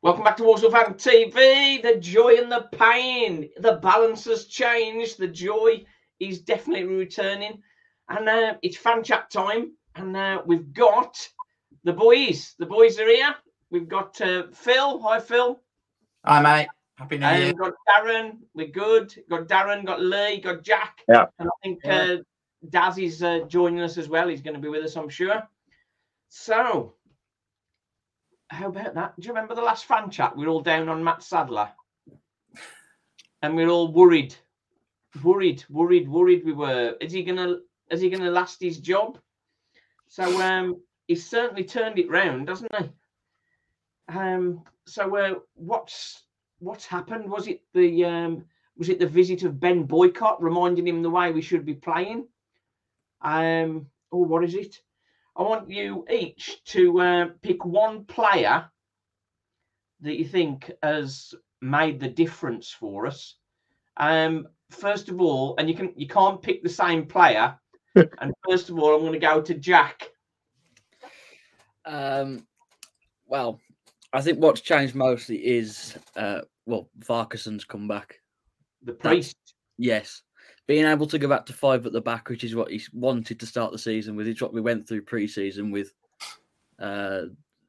Welcome back to Walsall Fan TV. The joy and the pain. The balance has changed. The joy is definitely returning. And uh, it's fan chat time. And uh, we've got the boys. The boys are here. We've got uh, Phil. Hi, Phil. Hi, mate. Happy New And Year. we've got Darren. We're good. Got Darren, got Lee, got Jack. Yeah. And I think Yeah. uh, Daz is uh, joining us as well. He's going to be with us, I'm sure. So, how about that? Do you remember the last fan chat? We're all down on Matt Sadler. And we are all worried. Worried, worried, worried we were. Is he gonna is he gonna last his job? So um he's certainly turned it round, hasn't he? Um so uh, what's what's happened? Was it the um was it the visit of Ben Boycott reminding him the way we should be playing? Um or what is it? I want you each to uh, pick one player that you think has made the difference for us. Um, first of all, and you can you can't pick the same player. and first of all, I'm going to go to Jack. Um, well, I think what's changed mostly is uh, well, Farquharson's come back. The priest. Yes, being able to go back to five at the back, which is what he wanted to start the season with. It's what we went through pre-season with. Uh,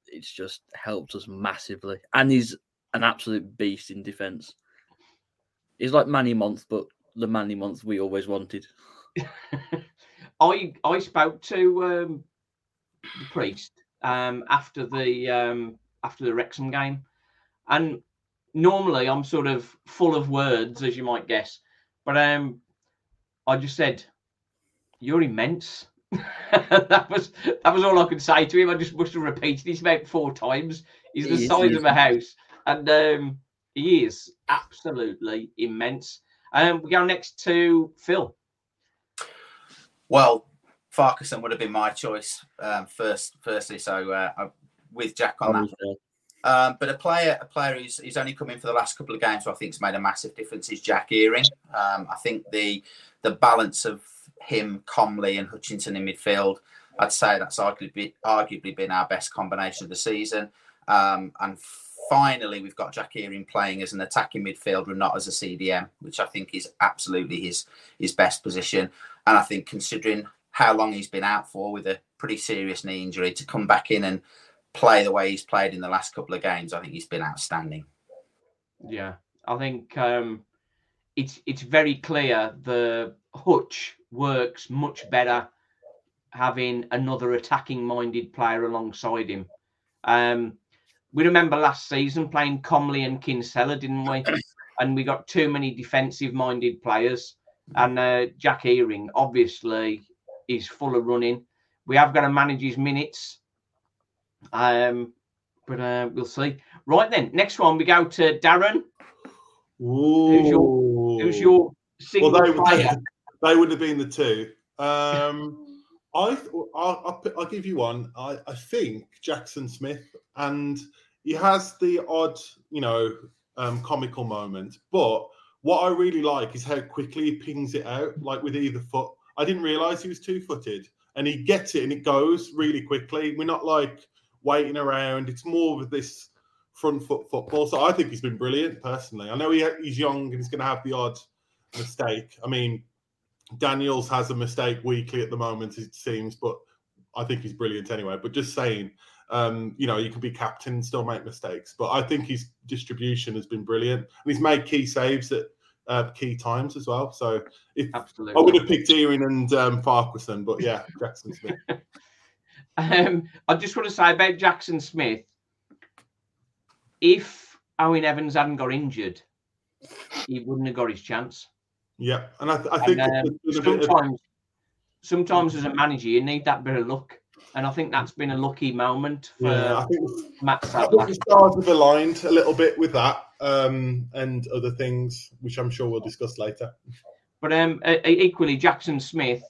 it's just helped us massively, and he's an absolute beast in defence. He's like Manny Monthé, but the Manny Monthé we always wanted. I I spoke to um, the priest um, after the um, after the Wrexham game, and normally I'm sort of full of words, as you might guess, but um, I just said, "You're immense." that was that was all I could say to him. I just must have repeated this about four times. He's the He is, size he of a house, and um, he is absolutely immense. Um, we go next to Phil. Well, Farquharson would have been my choice um, first, firstly. So uh, I'm with Jack on that. Um, but a player, a player who's, who's only come in for the last couple of games, who I think has made a massive difference is Jack Earing. Um, I think the the balance of him, Comley, and Hutchinson in midfield, I'd say that's arguably arguably been our best combination of the season. Um, and finally, we've got Jack Earing playing as an attacking midfielder and not as a CDM, which I think is absolutely his his best position. And I think considering how long he's been out for with a pretty serious knee injury, to come back in and play the way he's played in the last couple of games, I think he's been outstanding. Yeah, I think um, it's it's very clear the Hutch works much better having another attacking minded player alongside him. Um, we remember last season playing Comley and Kinsella, didn't we? And we got too many defensive minded players. And uh, Jack Earing obviously is full of running. We have got to manage his minutes. Um, but uh, we'll see. Right then, next one we go to Darren. Who's your who's your single well, they, would- player? they would have been the two. Um, I, I'll, I'll, I'll give you one. I, I think Jackson Smith, and he has the odd, you know, um, comical moment. But what I really like is how quickly he pings it out, like with either foot. I didn't realize he was two footed, and he gets it and it goes really quickly. We're not like waiting around. It's more of this front foot football. So I think he's been brilliant personally. I know he, he's young and he's going to have the odd mistake. I mean, Daniels has a mistake weekly at the moment, it seems, but I think he's brilliant anyway. But just saying, Um, you know, you can be captain and still make mistakes, but I think his distribution has been brilliant, and he's made key saves at uh, key times as well. So if Absolutely. I would have picked Earing and um, Farquharson, but yeah, Jackson Smith. Um, I just want to say about Jackson Smith. If Owen Evans hadn't got injured, he wouldn't have got his chance. Yeah, and I, th- I think And, um, there's been a bit of- sometimes, sometimes as a manager, you need that bit of luck, and I think that's been a lucky moment for yeah, I think Matt I Sadler. think the stars have aligned a little bit with that um, and other things, which I'm sure we'll discuss later. But um, equally, Jackson Smith,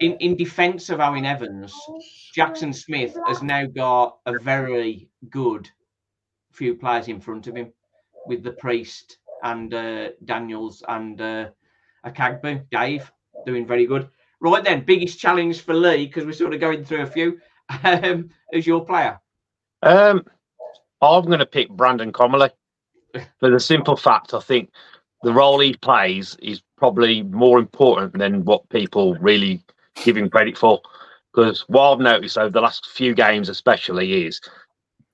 in in defence of Owen Evans, Jackson Smith has now got a very good few players in front of him, with the Priest and uh, Daniels and uh, Okagbue, Dave, doing very good. Right then, biggest challenge for Lee because we're sort of going through a few. Um, your player, Um, I'm going to pick Brandon Comley for the simple fact I think the role he plays is probably more important than what people really give him credit for. Because what I've noticed over the last few games, especially, is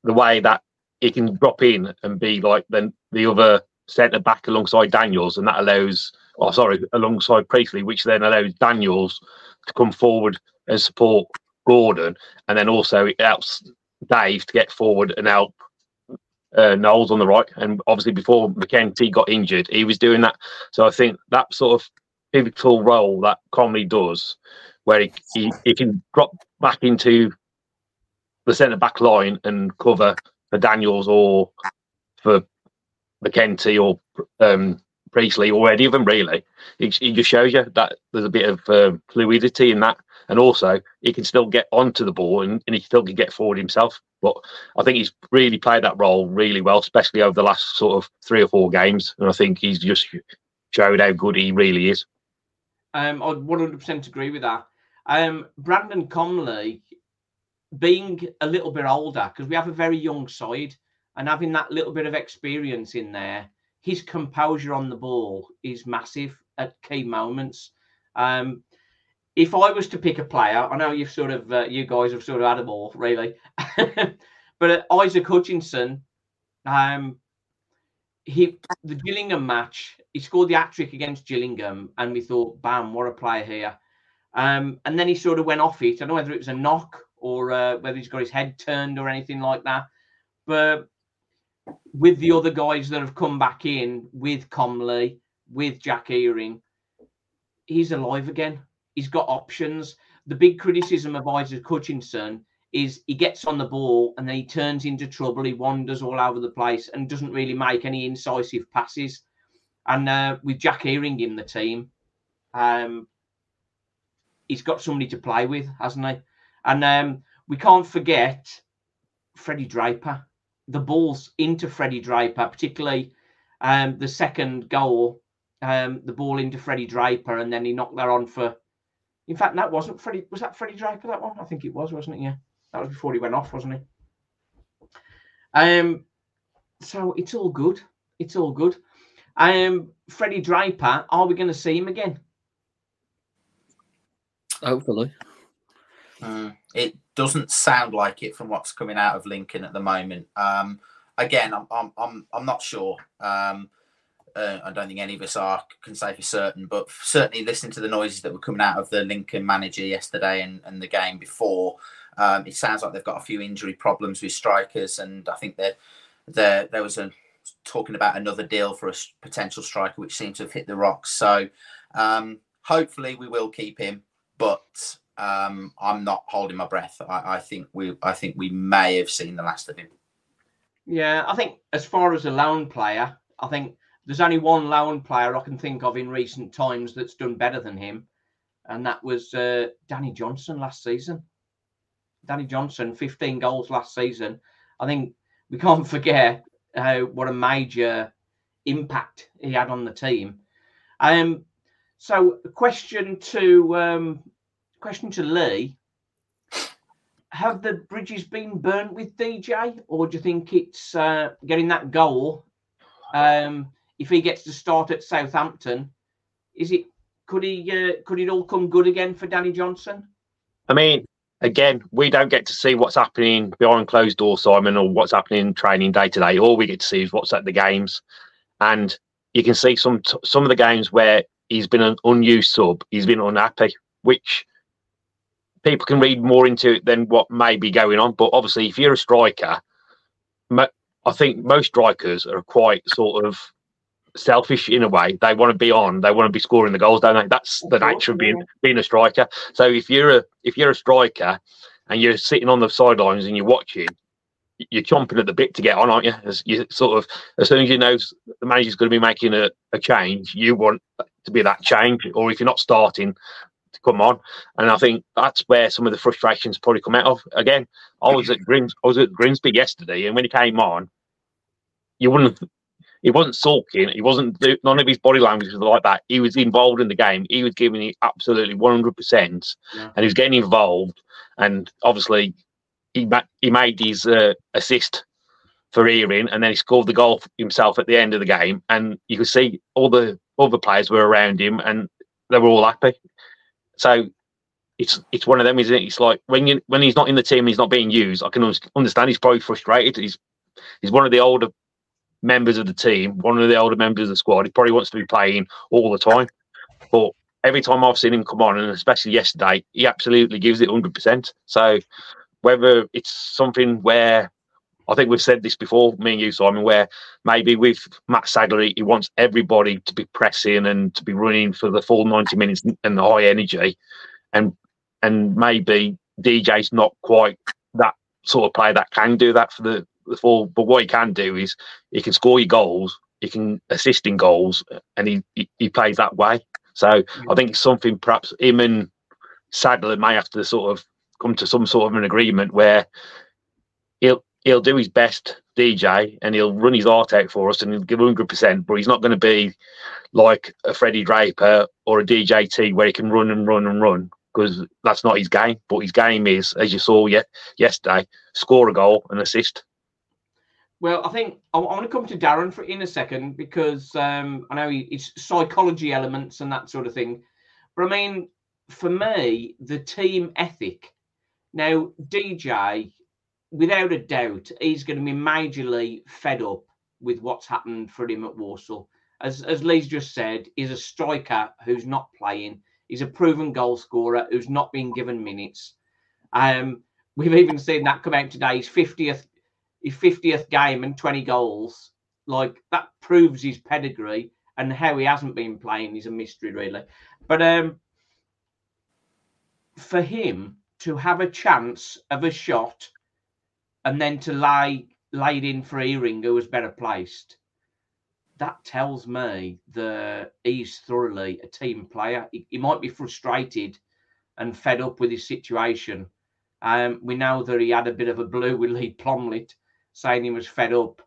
the way that he can drop in and be like then the other centre back alongside Daniels, and that allows, oh sorry, alongside Priestley, which then allows Daniels to come forward and support Gordon, and then also it helps Dave to get forward and help uh, Knowles on the right. And obviously, before McEntee got injured, he was doing that. So I think that sort of pivotal role that Comley does, where he, he, he can drop back into the centre back line and cover for Daniels or for McEntee or um, Priestley or any of them really. It, it just shows you that there's a bit of um, fluidity in that. And also, he can still get onto the ball and, and he still can get forward himself. But I think he's really played that role really well, especially over the last sort of three or four games. And I think he's just showed how good he really is. Um, I 100% agree with that. Um, Brandon Comley, being a little bit older, because we have a very young side, and having that little bit of experience in there, his composure on the ball is massive at key moments. Um, if I was to pick a player, I know you've sort of, uh, you guys have sort of had them all, really, but uh, Isaac Hutchinson, um, he the Gillingham match, he scored the hat trick against Gillingham, and we thought, bam, what a player here. Um, and then he sort of went off it. I don't know whether it was a knock or uh, whether he's got his head turned or anything like that. But with the other guys that have come back in, with Comley, with Jack Earing, he's alive again. He's got options. The big criticism of Isaac Hutchinson is he gets on the ball and then he turns into trouble. He wanders all over the place and doesn't really make any incisive passes. And uh, with Jack Earing in the team, um, he's got somebody to play with, hasn't he? And um, we can't forget Freddie Draper. The balls into Freddie Draper, particularly um, the second goal, um, the ball into Freddie Draper, and then he knocked that on for. In fact, that wasn't Freddie. Was that Freddie Draper? That one? I think it was, wasn't it? Yeah, that was before he went off, wasn't he? Um, so it's all good. It's all good. Um, Freddie Draper, are we going to see him again? Hopefully. Mm, it doesn't sound like it from what's coming out of Lincoln at the moment. Um, again, I'm, I'm, I'm, I'm not sure. Um, uh, I don't think any of us are can say for certain, but certainly listening to the noises that were coming out of the Lincoln manager yesterday and, and the game before, um, it sounds like they've got a few injury problems with strikers, and I think that there there was a talking about another deal for a potential striker, which seems to have hit the rocks. So um, hopefully we will keep him, but um, I'm not holding my breath. I, I think we I think we may have seen the last of him. Yeah, I think as far as a loan player, I think there's only one loan player I can think of in recent times that's done better than him, and that was uh, Danny Johnson last season. Danny Johnson, 15 goals last season. I think we can't forget uh, what a major impact he had on the team. Um, so, question to um, question to Lee: Have the bridges been burnt with DJ, or do you think it's uh, getting that goal? Um, if he gets to start at Southampton, is it could he uh, could it all come good again for Danny Johnson? I mean, again, we don't get to see what's happening behind closed doors, Simon, or what's happening in training day to day. All we get to see is what's at the games, and you can see some some of the games where he's been an unused sub, he's been unhappy, which people can read more into it than what may be going on. But obviously, if you're a striker, I think most strikers are quite sort of selfish in a way. They want to be on, they want to be scoring the goals, don't they? That's the nature of being being a striker. So if you're a if you're a striker and you're sitting on the sidelines and you're watching, you're chomping at the bit to get on, aren't you? As you sort of as soon as you know the manager's going to be making a, a change, you want to be that change. Or if you're not starting, to come on. And I think that's where some of the frustrations probably come out of. Again, I was at Grims, I was at Grimsby yesterday, and when he came on, you wouldn't. He wasn't sulking. He wasn't. None of his body language was like that. He was involved in the game. He was giving it absolutely one hundred percent, and he was getting involved. And obviously, he he made his uh, assist for Earing, and then he scored the goal himself at the end of the game. And you could see all the other players were around him, and they were all happy. So it's it's one of them, isn't it? It's like when you when he's not in the team, he's not being used. I can understand he's probably frustrated. He's he's one of the older members of the team, one of the older members of the squad. He probably wants to be playing all the time, but every time I've seen him come on, and especially yesterday, he absolutely gives it hundred percent. So whether it's something where I think we've said this before, me and you, Simon, where maybe with Matt Sadler, he wants everybody to be pressing and to be running for the full 90 minutes and the high energy. And and maybe DJ's not quite that sort of player that can do that for the, the full. But what he can do is he can score your goals, he can assist in goals, and he, he, he plays that way. So I mm. think it's something perhaps him and Sadler may have to sort of come to some sort of an agreement where he'll he'll do his best DJ and he'll run his heart out for us and he'll give 100%, but he's not going to be like a Freddie Draper or a DJT where he can run and run and run because that's not his game. But his game is, as you saw ye- yesterday, score a goal and assist. Well, I think I, want to come to Darren for in a second because um, I know it's psychology elements and that sort of thing. But I mean, for me, the team ethic. Now, DJ, without a doubt, he's going to be majorly fed up with what's happened for him at Walsall. As as Lee's just said, he's a striker who's not playing. He's a proven goal scorer who's not been given minutes. Um, we've even seen that come out today. His fiftieth, his fiftieth game and twenty goals. Like that proves his pedigree and how he hasn't been playing is a mystery, really. But um, for him to have a chance of a shot and then to lay laid in for Earing, who was better placed, that tells me that he's thoroughly a team player. He, he might be frustrated and fed up with his situation. Um, we know that he had a bit of a blue with Lee Plumlet, saying he was fed up.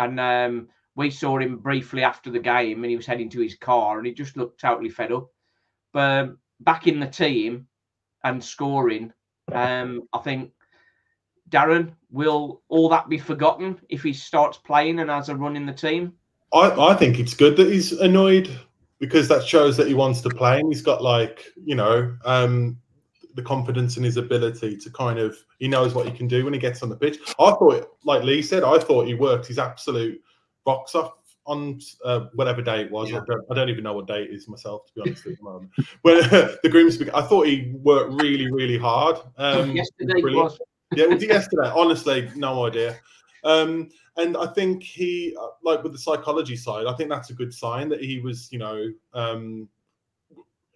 And um, we saw him briefly after the game and he was heading to his car and he just looked totally fed up. But um, back in the team and scoring, um, I think Darren, will all that be forgotten if he starts playing and has a run in the team? I, I think it's good that he's annoyed because that shows that he wants to play and he's got like, you know, um, the confidence in his ability to kind of he knows what he can do when he gets on the pitch. I thought, like Lee said, I thought he worked his absolute box off on uh, whatever day it was. Yeah. I, don't, I don't even know what day it is myself, to be honest, at the moment. When the Grimsby, I thought he worked really, really hard. Um, Yesterday was. Yeah, was yesterday? Honestly, no idea. Um, and I think he, uh, like with the psychology side, I think that's a good sign that he was, you know, um,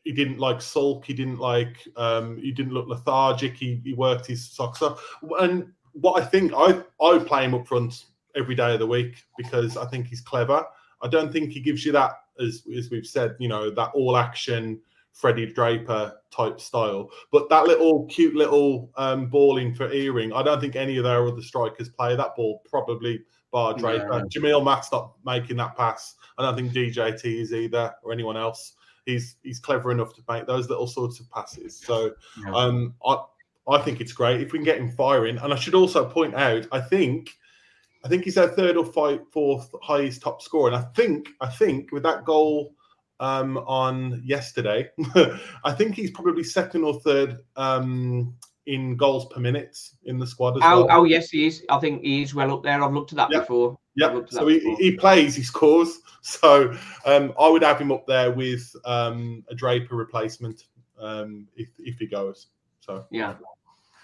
he didn't like sulk. He didn't like, um, he didn't look lethargic. He, he worked his socks off. And what I think, I I play him up front every day of the week because I think he's clever. I don't think he gives you that, as as we've said, you know, that all action Freddie Draper type style. But that little cute little um, balling for Earing, I don't think any of their other strikers play that ball. Probably bar Draper. No. Jamille Matt's not making that pass. I don't think DJT is either or anyone else. He's he's clever enough to make those little sorts of passes. So Yeah. um, I I think it's great if we can get him firing. And I should also point out, I think. I think he's our third or five, fourth highest top scorer, and I think I think with that goal um, on yesterday. I think he's probably second or third um, in goals per minute in the squad as Oh, well. oh yes, he is. I think he is well up there. I've looked at that Yeah. before. Yeah, I've looked at so he, before. he plays, he scores. So um, I would have him up there with um, a Draper replacement um, if, if he goes. So Yeah.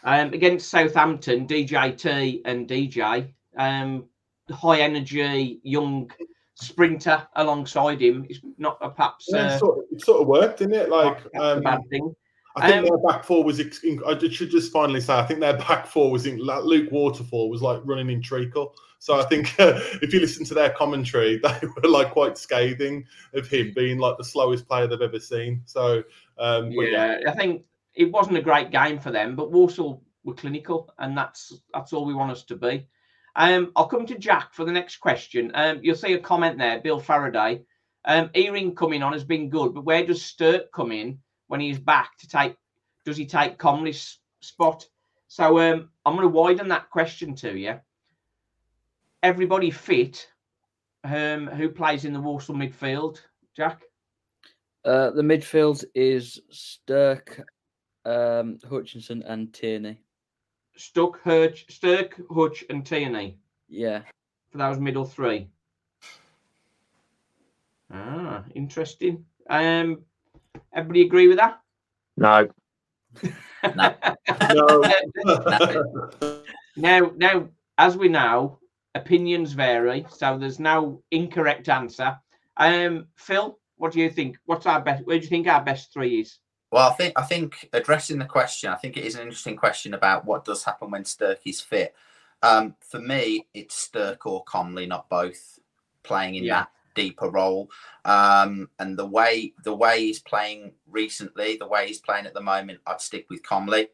Um, against Southampton, DJT and DJ, um, high energy, young sprinter alongside him is not a perhaps yeah, uh, it, sort of, it sort of worked, didn't it? Like um, bad thing. I think Um, their back four was. I should just finally say, I think their back four was in. like, Luke Waterfall was like running in treacle. So I think uh, if you listen to their commentary, they were like quite scathing of him being like the slowest player they've ever seen. So um, but Yeah, I think it wasn't a great game for them, but Walsall were clinical, and that's that's all we want us to be. Um, I'll come to Jack for the next question. Um, you'll see a comment there, Bill Faraday. Um, Earing coming on has been good, but where does Stirk come in when he's back to take? Does he take Comley's spot? So um, I'm going to widen that question to you. Everybody fit? Um, who plays in the Walsall midfield? Jack. Uh, the midfield is Stirk, um, Hutchinson, and Tierney. Stuck, Hutch, Stirk, Hutch, and Tierney. Yeah. for those middle three. Ah, interesting. Um, everybody agree with that? No. no. Now, now, as we know, opinions vary, so there's no incorrect answer. Um, Phil, what do you think? What's our best? Where do you think our best three is? Well, I think I think addressing the question, I think it is an interesting question about what does happen when Stirk is fit. Um, for me, it's Stirk or Comley, not both, playing in Yeah. that deeper role. Um, and the way the way he's playing recently, the way he's playing at the moment, I'd stick with Comley.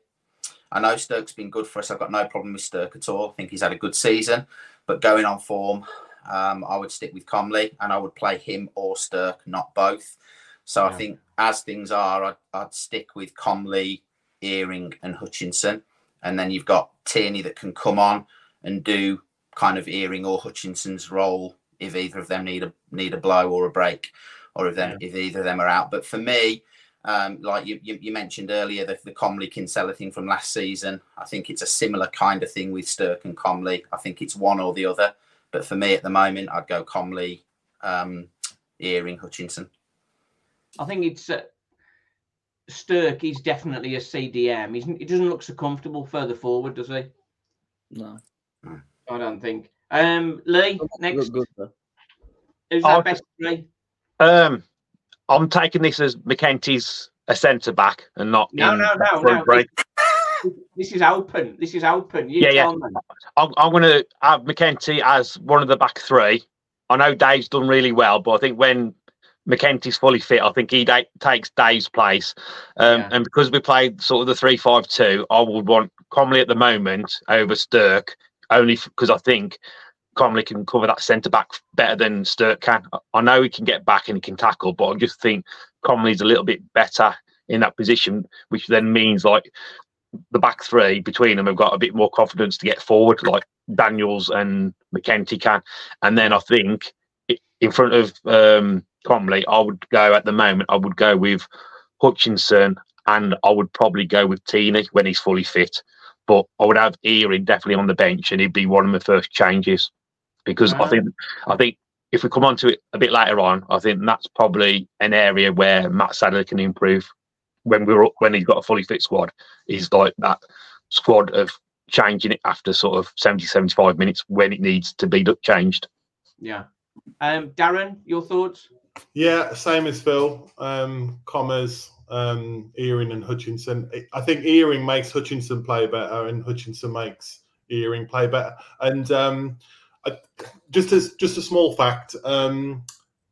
I know Stirk's been good for us. I've got no problem with Stirk at all. I think he's had a good season, but going on form, um, I would stick with Comley and I would play him or Stirk, not both. So I think as things are, I'd, I'd stick with Comley, Earing, and Hutchinson. And then you've got Tierney that can come on and do kind of Earing or Hutchinson's role if either of them need a need a blow or a break, or if them if either of them are out. But for me, um, like you, you, you mentioned earlier, the, the Comley Kinsella thing from last season, I think it's a similar kind of thing with Stirk and Comley. I think it's one or the other. But for me at the moment, I'd go Comley, um, Earing, Hutchinson. I think it's uh, Stirk. He's definitely a CDM. He's, he doesn't look so comfortable further forward, does he? No. I don't think. Um, Lee, next, good, though. who's Oh, our best three? Um, I'm taking this as McEntee's a centre back and not No, no, no, no. three. This is open. This is open. You Yeah, yeah. me. I'm, I'm going to have McEntee as one of the back three. I know Dave's done really well, but I think when McEntee's fully fit, I think he da- takes Dave's place. Um, Yeah. And because we played sort of the three-five-two, I would want Comley at the moment over Stirk, only because I think Comley can cover that centre back better than Stirk can. I- I know he can get back and he can tackle, but I just think Comley's a little bit better in that position, which then means like the back three between them have got a bit more confidence to get forward, like Daniels and McEntee can. And then I think in front of um, Comley, I would go at the moment, I would go with Hutchinson and I would probably go with Tierney when he's fully fit. But I would have Earing definitely on the bench and he'd be one of my first changes because I Ah. think I think if we come on to it a bit later on, I think that's probably an area where Matt Sadler can improve when we're up- when he's got a fully fit squad. He's like that squad of changing it after sort of 70, 75 minutes when it needs to be changed. Yeah. Um, Darren, your thoughts? Yeah, same as Phil. Um, Commas, um, Earing, and Hutchinson. I think Earing makes Hutchinson play better, and Hutchinson makes Earing play better. And um, I, just as just a small fact, um,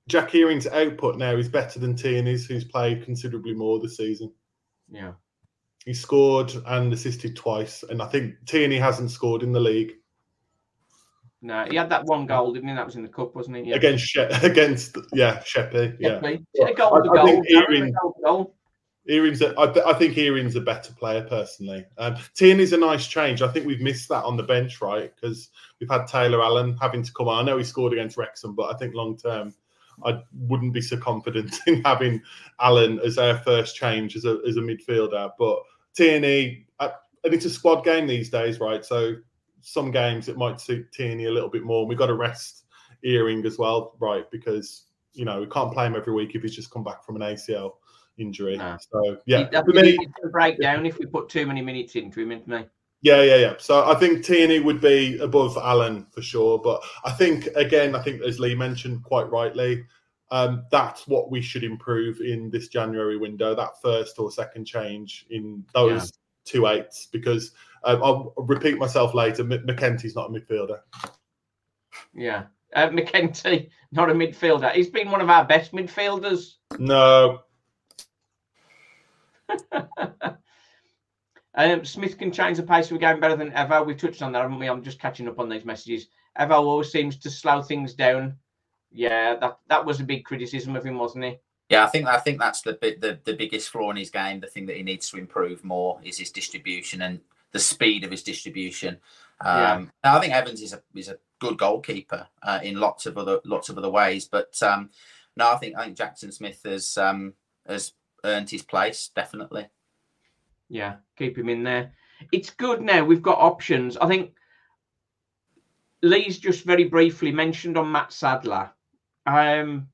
Jack Earing's output now is better than Tierney's, who's played considerably more this season. Yeah. He scored and assisted twice, and I think Tierney hasn't scored in the league No, he had that one goal, didn't he? That was in the cup, wasn't it? Yeah. against she- against yeah Sheppey. Yeah. A goal I- to I goal. think Earing- goal goal. Earings, a, I, th- I think Earings a better player personally. Um, Tierney's a nice change. I think we've missed that on the bench, right? Because we've had Taylor Allen having to come on. I know he scored against Wrexham, but I think long term, I wouldn't be so confident in having Allen as our first change as a as a midfielder. But Tierney, uh, and it's a squad game these days, right? So some games it might suit Tierney a little bit more. We've got to rest Earing as well, right? Because you know we can't play him every week if he's just come back from an ACL injury. No. So yeah, for me, it's going to break down if we put too many minutes into him, isn't me? yeah, yeah, yeah. So I think Tierney would be above Allen for sure. But I think again, I think as Lee mentioned quite rightly, um, that's what we should improve in this January window. That first or second change in those two eights, because um, I'll repeat myself later. M- McEntee's not a midfielder. Yeah. Uh, McEntee, not a midfielder. He's been one of our best midfielders. No, Um, Smith can change the pace of a game better than ever. We've touched on that, haven't we? I'm just catching up on these messages. Ever always seems to slow things down. Yeah, that that was a big criticism of him, wasn't he? Yeah, I think I think that's the bit the, the biggest flaw in his game. The thing that he needs to improve more is his distribution and the speed of his distribution. Um, now, I think Evans is a is a good goalkeeper uh, in lots of other lots of other ways, but um, no, I think I think Jackson Smith has um, has earned his place definitely. Yeah, keep him in there. It's good now. We've got options. I think Lee's just very briefly mentioned on Matt Sadler. Um,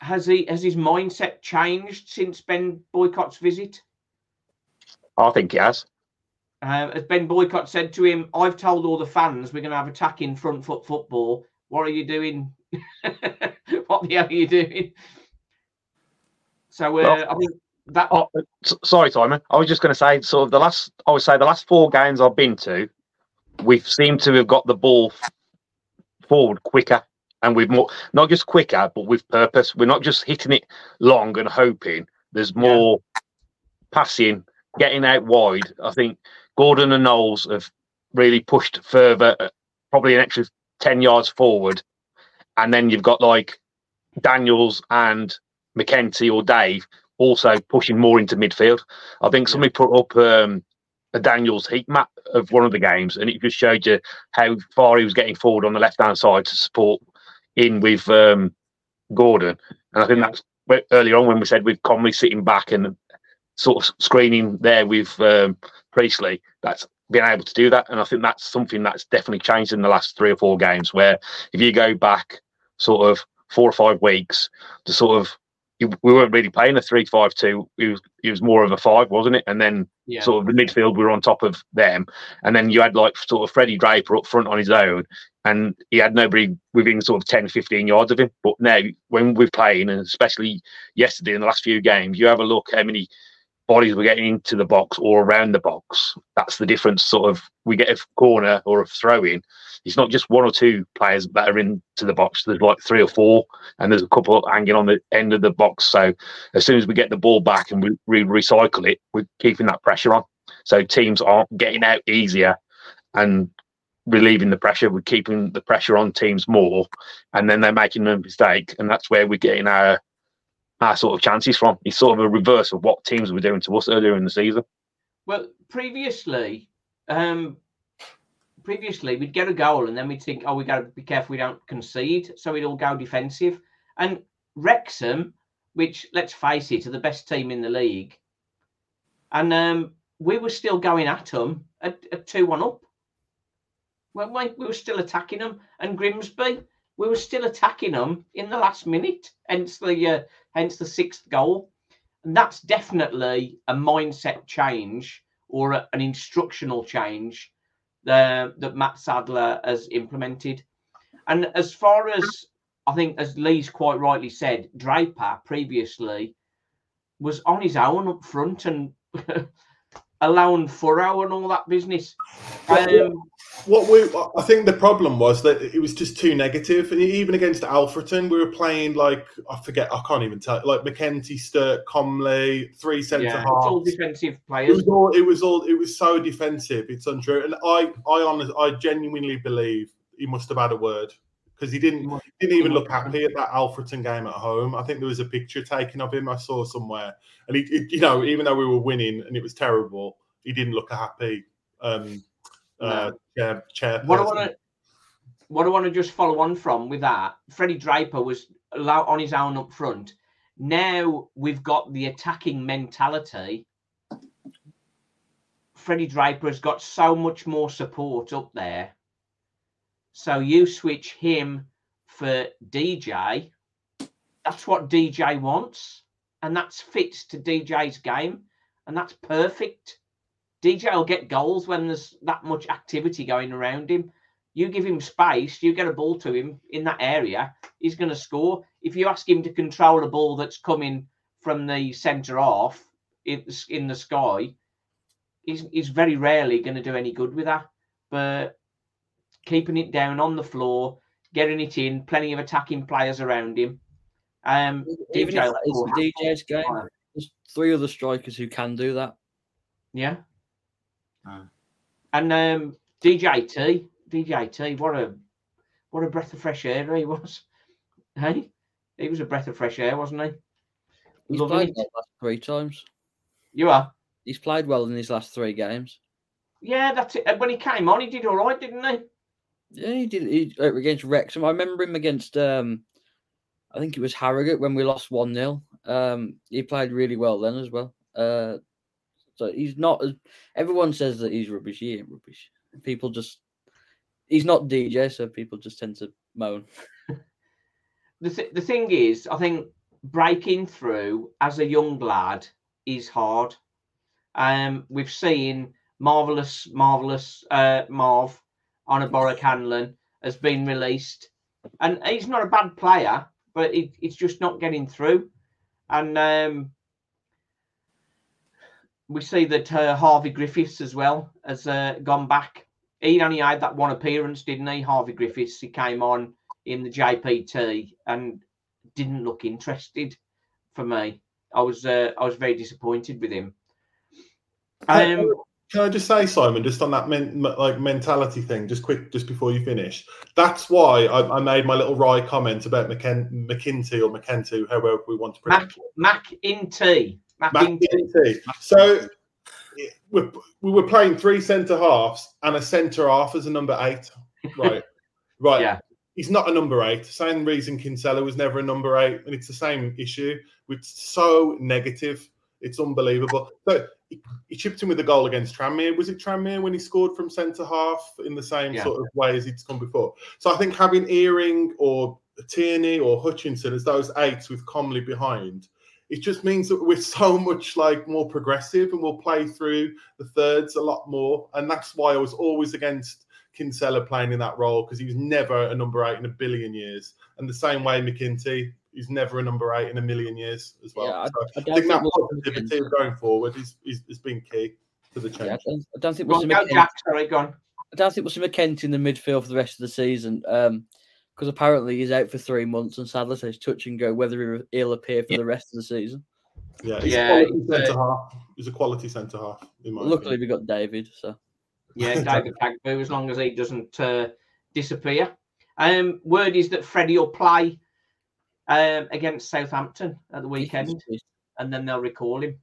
has he has his mindset changed since Ben Boycott's visit? I think he has. Uh, as Ben Boycott said to him, I've told all the fans we're going to have attacking front foot football. What are you doing? what the hell are you doing? So uh, I think that Oh, sorry, Simon. I was just going to say, sort of the last, I would say the last four games I've been to, we've seemed to have got the ball forward quicker, and we've more not just quicker, but with purpose. We're not just hitting it long and hoping. There's more passing, getting out wide. I think Gordon and Knowles have really pushed further, uh, probably an extra ten yards forward, and then you've got like Daniels and McEntee or Dave also pushing more into midfield. I think somebody put up um, a Daniels heat map of one of the games, and it just showed you how far he was getting forward on the left hand side to support in with um, Gordon. And I think that's earlier on when we said with Comley sitting back and sort of screening there with um, Priestley, that's being able to do that. And I think that's something that's definitely changed in the last three or four games. Where if you go back sort of four or five weeks, the sort of we weren't really playing a three-five-two. It was it was more of a five, wasn't it? And then yeah. sort of the midfield we were on top of them, and then you had like sort of Freddie Draper up front on his own, and he had nobody within sort of 10, 15 yards of him. But now when we're playing, and especially yesterday in the last few games, you have a look how many bodies we're getting into the box or around the box. That's the difference. Sort of we get a corner or a throw in. It's not just one or two players that are into the box. There's like three or four, and there's a couple hanging on the end of the box. So as soon as we get the ball back and we, recycle it, we're keeping that pressure on. So teams aren't getting out easier and relieving the pressure. We're keeping the pressure on teams more, and then they're making a mistake, and that's where we're getting our our sort of chances from. It's sort of a reverse of what teams were doing to us earlier in the season. Well, previously, um, previously we'd get a goal and then we'd think, oh, we got to be careful we don't concede, so we'd all go defensive. And Wrexham, which let's face it, are the best team in the league, and um, we were still going at them at, two one up. Well, we, we were still attacking them, and Grimsby, we were still attacking them in the last minute. Hence the uh, hence the sixth goal. And that's definitely a mindset change or a- an instructional change uh, that Matt Sadler has implemented. And as far as I think, as Lee's quite rightly said, Draper previously was on his own up front and allowing furrow and all that business. Um, What we, I think the problem was that it was just too negative, and even against Alfreton, we were playing like I forget, I can't even tell, like McEntee, Stirk, Comley, three centre yeah, it's all halves. defensive It players. was all, it was all, it was so defensive. It's untrue, and I, I honestly, I genuinely believe he must have had a word because he didn't, he didn't even look happy at that Alfreton game at home. I think there was a picture taken of him I saw somewhere, and he, it- you know, even though we were winning and it was terrible, he didn't look happy. Um, uh, chair, chair What I want to what I want to just follow on from with that, Freddie Draper was on his own up front. Now we've got the attacking mentality. Freddie Draper has got so much more support up there. So you switch him for DJ. That's what DJ wants, and that's fits to DJ's game, and that's perfect. DJ will get goals when there's that much activity going around him. You give him space, you get a ball to him in that area, he's going to score. If you ask him to control a ball that's coming from the centre half in, the sky, he's, he's very rarely going to do any good with that. But keeping it down on the floor, getting it in, plenty of attacking players around him. Um, Even DJ if it's DJ's game, there's three other strikers who can do that. Yeah. Ah. And um, DJT, DJT, what a what a breath of fresh air he was. Hey, he was a breath of fresh air, wasn't he? He's Loving played well last three times. You are. He's played well in his last three games. Yeah, that's it. When he came on, he did all right, didn't he? Yeah, he did. He against Wrexham. I remember him against. um I think it was Harrogate when we lost one 0 Um, he played really well then as well. Uh, so he's not as everyone says that he's rubbish. He ain't rubbish. People just he's not DJ, so people just tend to moan. The th- the thing is, I think breaking through as a young lad is hard. Um, we've seen marvelous, marvelous uh, Marv on a Borough Hanlon has been released, and he's not a bad player, but it, it's just not getting through. And um, we see that uh, Harvey Griffiths as well has uh, gone back. He only had that one appearance, didn't he? Harvey Griffiths. He came on in the JPT and didn't look interested for me. I was uh, I was very disappointed with him. Um, Can I just say, Simon, just on that men, like mentality thing, just quick, just before you finish. That's why I, I made my little wry comment about McKen, McKinty or McKenty, however we want to Mac pronounce Mac in T. Mac, in T. McKenty. So we we were playing three centre halves and a centre half as a number eight. Right, right. Yeah. He's not a number eight. Same reason Kinsella was never a number eight, and it's the same issue. It's so negative. It's unbelievable. So he, he chipped in with a goal against Tranmere. Was it Tranmere when he scored from centre half in the same Yeah. sort of way as he'd come before? So I think having Earing or Tierney or Hutchinson as those eights with Comley behind, it just means that we're so much like more progressive and we'll play through the thirds a lot more. And that's why I was always against Kinsella playing in that role because he was never a number eight in a billion years. And the same way McKinty, he's never a number eight in a million years as well. Yeah, I- so I I, don't think that think we'll- positivity of going forward is, is, has been key to the change. Yeah, I, don't, I don't think Go we'll see go, McKenzie, Jack. Sorry, go on. I don't think we'll see McKenzie in the midfield for the rest of the season. Um, because apparently he's out for three months, and Sadler says touch and go whether he- he'll appear for the rest of the season. Yeah, he's Yeah, a quality uh, centre half. He's a quality centre half. Luckily, opinion. we got David. So Yeah, David Okagbue, as long as he doesn't uh, disappear. Um, word is that Freddie will play um, against Southampton at the weekend, and then they'll recall him.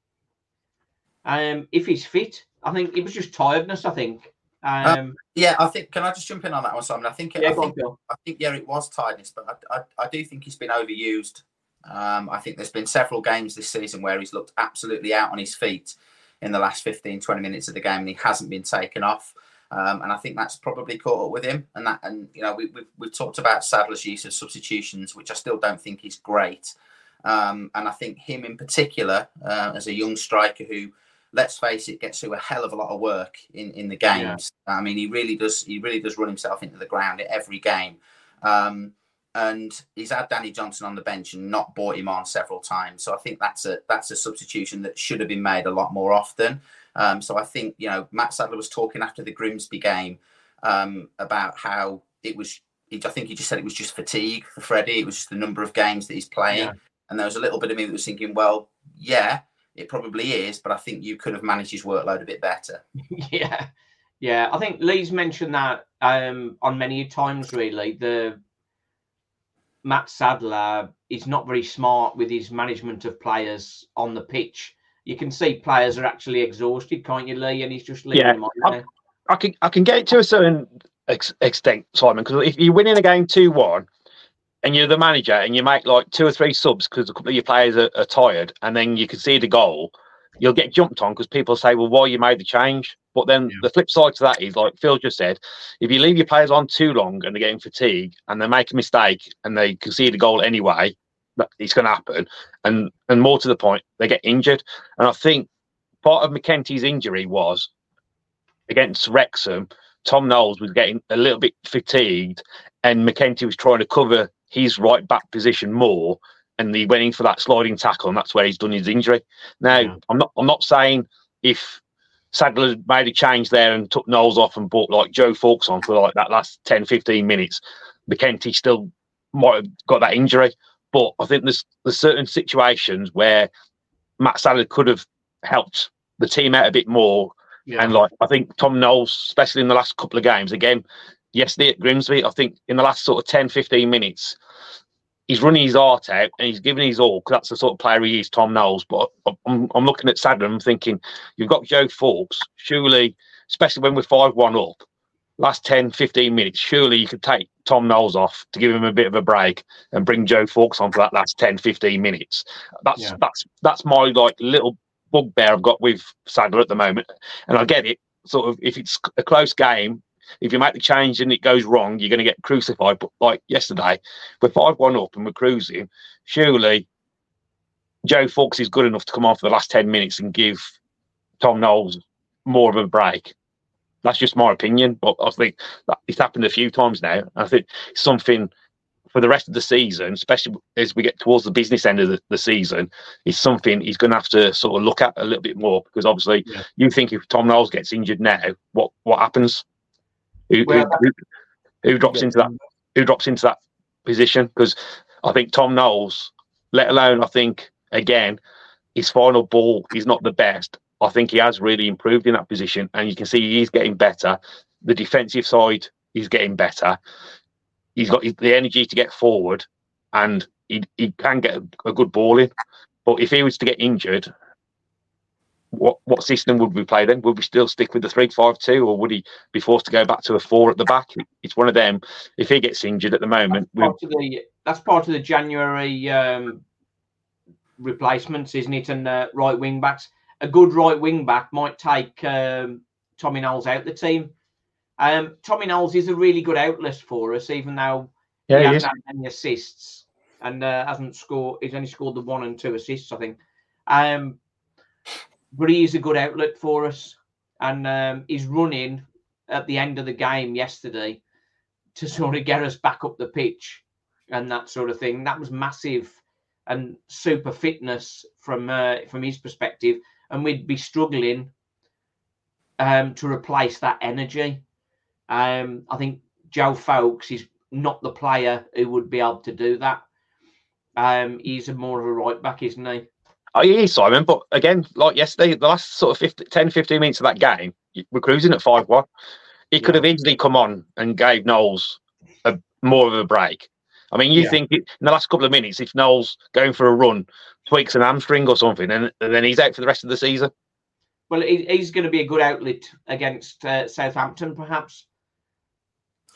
Um, if he's fit, I think it was just tiredness. I think. Um, Yeah, I think. Can I just jump in on that one, Simon? I think. yeah, I think I think yeah, it was tiredness, but I, I, I do think he's been overused. Um, I think there's been several games this season where he's looked absolutely out on his feet in the last 15, 20 minutes of the game, and he hasn't been taken off. Um, and I think that's probably caught up with him. And that, and you know, we, we've we've talked about Sadler's use of substitutions, which I still don't think is great. Um, and I think him in particular, uh, as a young striker who, let's face it, gets through a hell of a lot of work in, in the games. I mean, he really does. He really does run himself into the ground at every game. Um, and he's had Danny Johnson on the bench and not brought him on several times. So I think that's a that's a substitution that should have been made a lot more often. Um, so I think you know Matt Sadler was talking after the Grimsby game um, about how it was. I think he just said it was just fatigue for Freddie. It was just the number of games that he's playing, Yeah. and there was a little bit of me that was thinking, well, yeah, it probably is, but I think you could have managed his workload a bit better. yeah, yeah. I think Lee's mentioned that um, on many times. Really, the Matt Sadler is not very smart with his management of players on the pitch. You can see players are actually exhausted, can't you, Lee? And he's just leaving Yeah, them on I'm- there. I can I can get it to a certain ex- extent, Simon, because if you're winning a game two one, and you're the manager, and you make like two or three subs because a couple of your players are, are tired, and then you can see the goal, you'll get jumped on because people say, "Well, why you made the change?" But then Yeah. the flip side to that is, like Phil just said, if you leave your players on too long and they're getting fatigued and they make a mistake and they concede a goal anyway, it's going to happen. And and more to the point, they get injured. And I think part of McEntee's injury was against Wrexham. Tom Knowles was getting a little bit fatigued, and McEntee was trying to cover his right back position more, and he went in for that sliding tackle, and that's where he's done his injury. Now, Yeah. I'm not I'm not saying if Sadler made a change there and took Knowles off and brought like Joe Foulkes on for like that last 10, 15 minutes, McEntee still might have got that injury. But I think there's there's certain situations where Matt Sadler could have helped the team out a bit more. Yeah. And like I think Tom Knowles, especially in the last couple of games, again, yesterday at Grimsby, I think in the last sort of 10, 15 minutes, he's running his heart out and he's giving his all because that's the sort of player he is, Tom Knowles. But I'm, I'm looking at Sadler and I'm thinking, you've got Joe Foulkes, surely, especially when we're 5 1 up, last 10, 15 minutes, surely you could take Tom Knowles off to give him a bit of a break and bring Joe Foulkes on for that last 10, 15 minutes. That's Yeah. that's that's my like little bugbear I've got with Sadler at the moment. And I get it, sort of if it's a close game, if you make the change and it goes wrong, you're going to get crucified. But like yesterday, we're 5 1 up and we're cruising. Surely Joe Foulkes is good enough to come on for the last 10 minutes and give Tom Knowles more of a break. That's just my opinion, but I think that it's happened a few times now. I think something for the rest of the season, especially as we get towards the business end of the, the season, is something he's going to have to sort of look at a little bit more because obviously Yeah. you think if Tom Knowles gets injured now, what what happens? Who, Well, who, who, who drops into that? Who drops into that position? Because I think Tom Knowles, let alone I think again, his final ball is not the best. I think he has really improved in that position, and you can see he's getting better. The defensive side is getting better. He's got the energy to get forward, and he, he can get a, a good ball in. But if he was to get injured, what what system would we play then? Would we still stick with the three five two, or would he be forced to go back to a four at the back? It's one of them. If he gets injured at the moment, we, part of the that's part of the January um, replacements, isn't it? And uh, right wing backs. A good right wing back might take um, Tommy Knowles out the team. Um, Tommy Knowles is a really good outlet for us, even though yeah, he he hasn't is. had any assists and uh, hasn't scored. He's only scored the one and two assists, I think. Um, but he is a good outlet for us, and um, he's running at the end of the game yesterday to sort of get us back up the pitch and that sort of thing. That was massive and super fitness from uh, from his perspective, and we'd be struggling um, to replace that energy. Um, I think Joe Foulkes is not the player who would be able to do that. Um, he's a more of a right back, isn't he? Oh, is, Simon. But again, like yesterday, the last sort of 50, 10, 15 minutes of that game, we're cruising at 5 1. He could have easily come on and gave Knowles a, more of a break. I mean, you Yeah. think it, in the last couple of minutes, if Knowles going for a run tweaks an hamstring or something, and, and then he's out for the rest of the season. Well, he, he's going to be a good outlet against uh, Southampton, perhaps,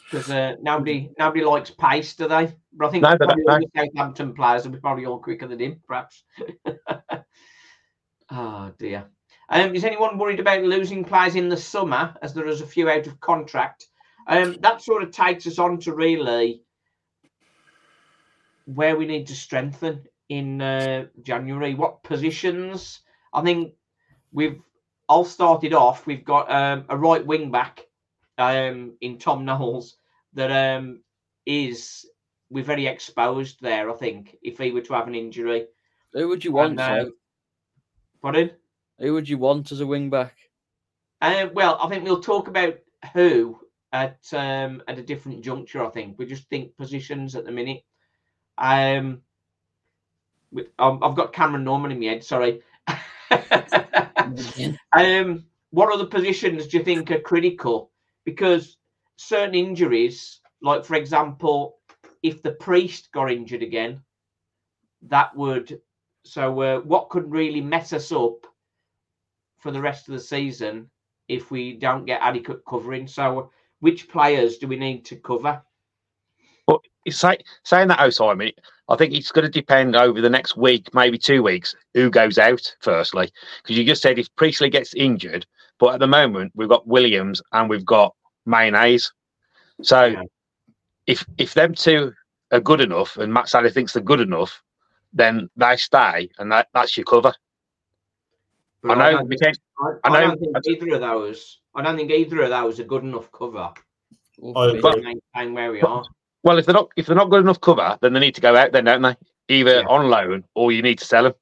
because uh, nobody nobody likes pace, do they? But I think No, probably all the Southampton players will be probably all quicker than him, perhaps. oh dear. Um, is anyone worried about losing players in the summer, as there is a few out of contract? Um, that sort of takes us on to really where we need to strengthen in uh, January. What positions? I think we've all started off. We've got um, a right wing back um, in Tom Knowles that um, is we're very exposed there. I think if he were to have an injury, Who would you want? And, uh, Flo? pardon. Who would you want as a wing back? Uh, well, I think we'll talk about who at um, at a different juncture. I think we just think positions at the minute. Um, with, um, I've got Cameron Norman in my head. Sorry. um, what other positions do you think are critical? Because certain injuries, like for example, if the priest got injured again, that would. So, uh, what could really mess us up for the rest of the season if we don't get adequate covering? So, which players do we need to cover? It's say, saying that, oh, Simon, I think it's going to depend over the next week, maybe two weeks, who goes out firstly. Because you just said if Priestley gets injured, but at the moment we've got Williams and we've got Mayonnaise. So Yeah. if if them two are good enough and Matt Sally thinks they're good enough, then they stay and that, that's your cover. But I know don't think- can't- I, I I know- don't think either of those. I don't think either of those are good enough cover I to maintain where we are. Well, if they're not if they're not good enough cover, then they need to go out then, don't they? Either Yeah. on loan or you need to sell them,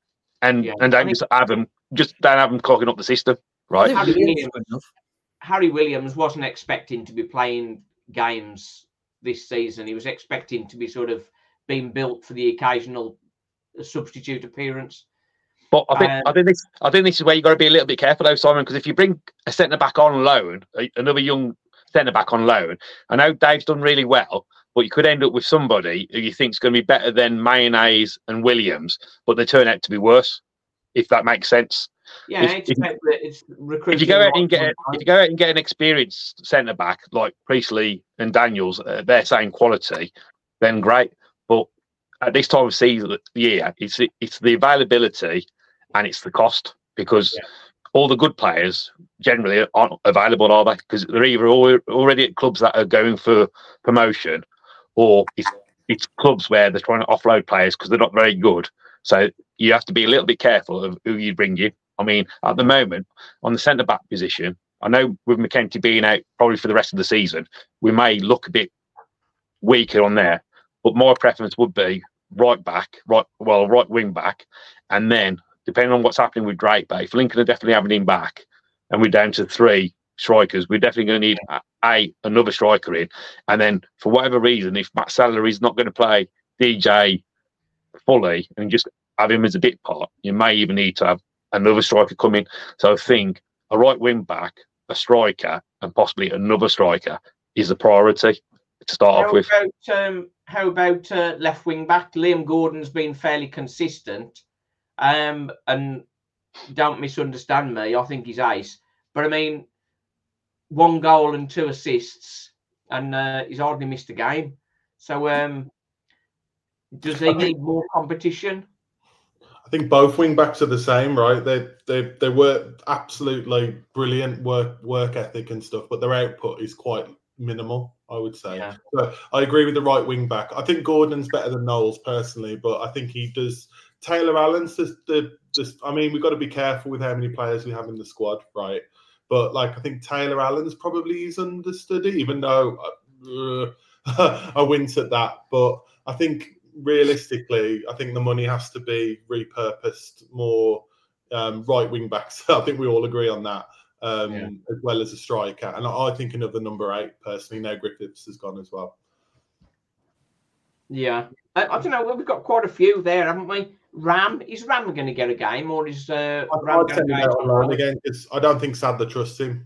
and Yeah. and don't think- just have them just don't have them clogging up the system, I right? Harry Williams Williams- is good enough. Harry Williams wasn't expecting to be playing games this season. He was expecting to be sort of being built for the occasional substitute appearance. But I think Um, I think this I think this is where you've got to be a little bit careful, though, Simon, because if you bring a centre back on loan, a- another young centre back on loan, I know Dave's done really well, but you could end up with somebody who you think's going to be better than Mayonnaise and Williams, but they turn out to be worse. If that makes sense. Yeah, If- it's, the- it's recruiting. if you go out and get if you go out and get an experienced centre back like Priestley and Daniels, uh, they're saying quality, then great. But at this time of season, yeah, it's it's the availability and it's the cost because Yeah. all the good players generally aren't available, are they? Because they're either already at clubs that are going for promotion, or it's it's clubs where they're trying to offload players because they're not very good. So you have to be a little bit careful of who you bring in. I mean, at the moment, on the centre back position, I know with McEntee being out probably for the rest of the season, we may look a bit weaker on there. But my preference would be right back, right well, right wing back, and then depending on what's happening with Drake, but if Lincoln are definitely having him back, and we're down to three strikers, we're definitely going to need a, another striker in, and then for whatever reason, if Matt Sadler is not going to play DJ fully and just have him as a bit part, you may even need to have another striker coming. So I think a right wing back, a striker, and possibly another striker is the priority to start How off with. about um, how about uh, left wing back? Liam Gordon's been fairly consistent, um, and don't misunderstand me. I think he's ace, but I mean, one goal and two assists, and uh, he's hardly missed a game. So, um, does he need more competition? I think both wing backs are the same, right? They they they were absolutely brilliant work work ethic and stuff, but their output is quite minimal. I would say. Yeah. So I agree with the right wing back. I think Gordon's better than Knowles personally, but I think he does. Taylor Allen's just the just. I mean, we've got to be careful with how many players we have in the squad, right? But like, I think Taylor Allen's probably is understudy, even though uh, I wince at that. But I think realistically, I think the money has to be repurposed more um, right wing backs. I think we all agree on that, um, Yeah. as well as a striker. And I I think another number eight personally. Now Griffiths has gone as well. Yeah, I, I don't know. We've got quite a few there, haven't we? Ram is Ram going to get a game, or is uh, Ram going to go out out on on loan loan? again because I don't think Sadler trusts him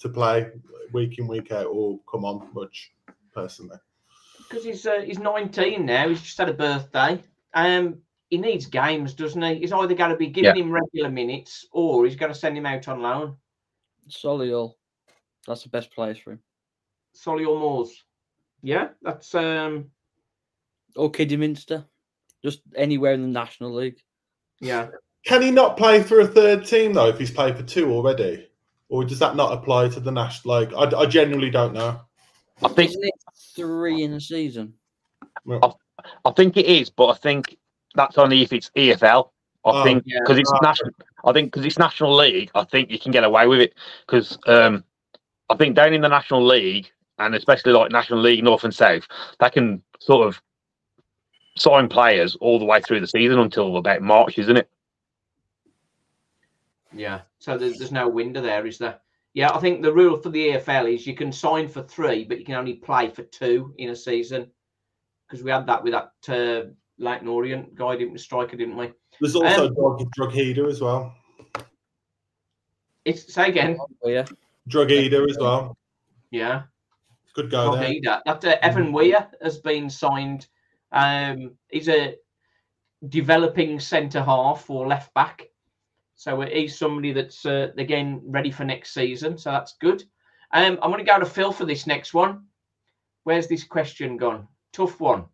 to play week in week out or come on much personally. Because he's uh, he's 19 now. He's just had a birthday. Um, he needs games, doesn't he? He's either got to be giving him regular minutes or he's got to send him out on loan. Solihull. That's the best place for him. Solihull Moors. Yeah, that's um, Or Kidderminster. Just anywhere in the National League. yeah. Can he not play for a third team though if he's played for two already, or does that not apply to the national? Like, I, I genuinely don't know. I think Isn't it three in a season? Well, I think it is, but I think that's only if it's EFL. I Oh, think yeah. because it's Oh. national. I think because it's national league. I think you can get away with it because um, I think down in the national league and especially like national league north and south, they can sort of sign players all the way through the season until about March, isn't it? Yeah. So there's, there's no window there, is there? Yeah, I think the rule for the EFL is you can sign for three, but you can only play for two in a season. Because we had that with that uh, Leyton Orient guy, didn't we? Striker, didn't we? there's also Um, drug, Drogheda as well. It's say again. Oh, yeah. Drogheda as well. Yeah. Good go Not there. need that. That uh, Evan Weir has been signed. Um, he's a developing centre half or left back. So he's somebody that's uh, again ready for next season. So that's good. Um, I'm going to go to Phil for this next one. Where's this question gone? Tough one.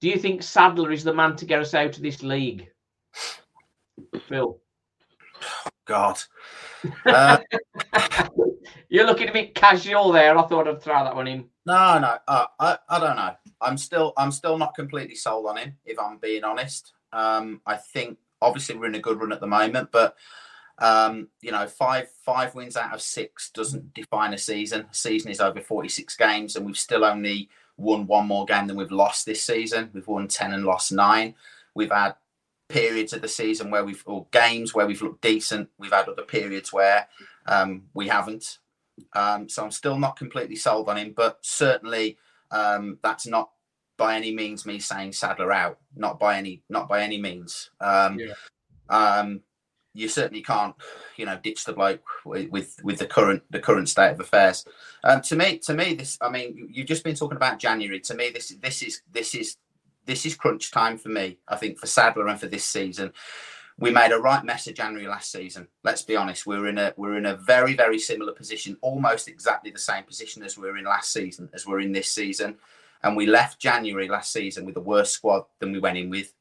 Do you think Sadler is the man to get us out of this league? Phil. God. Uh, You're looking a bit casual there. I thought I'd throw that one in. no, no, uh, I, I don't know. I'm still, I'm still not completely sold on him. If I'm being honest, um, I think obviously we're in a good run at the moment, but um, you know, five five wins out of six doesn't define a season. A season is over 46 games, and we've still only won one more game than we've lost this season. We've won 10 and lost nine. We've had periods of the season where we've or games where we've looked decent. We've had other periods where um, we haven't. Um, so I'm still not completely sold on him, but certainly um, that's not by any means me saying Sadler out. Not by any not by any means. Um, Yeah. um, you certainly can't, you know, ditch the bloke with with, with the current the current state of affairs. Um, to me, to me, this. I mean, you- you've just been talking about January. To me, this this is this is this is crunch time for me. I think for Sadler and for this season, we made a right mess of January last season. Let's be honest. We're in a we're in a very very similar position, almost exactly the same position as we were in last season, as we're in this season, and we left January last season with a worse squad than we went in with,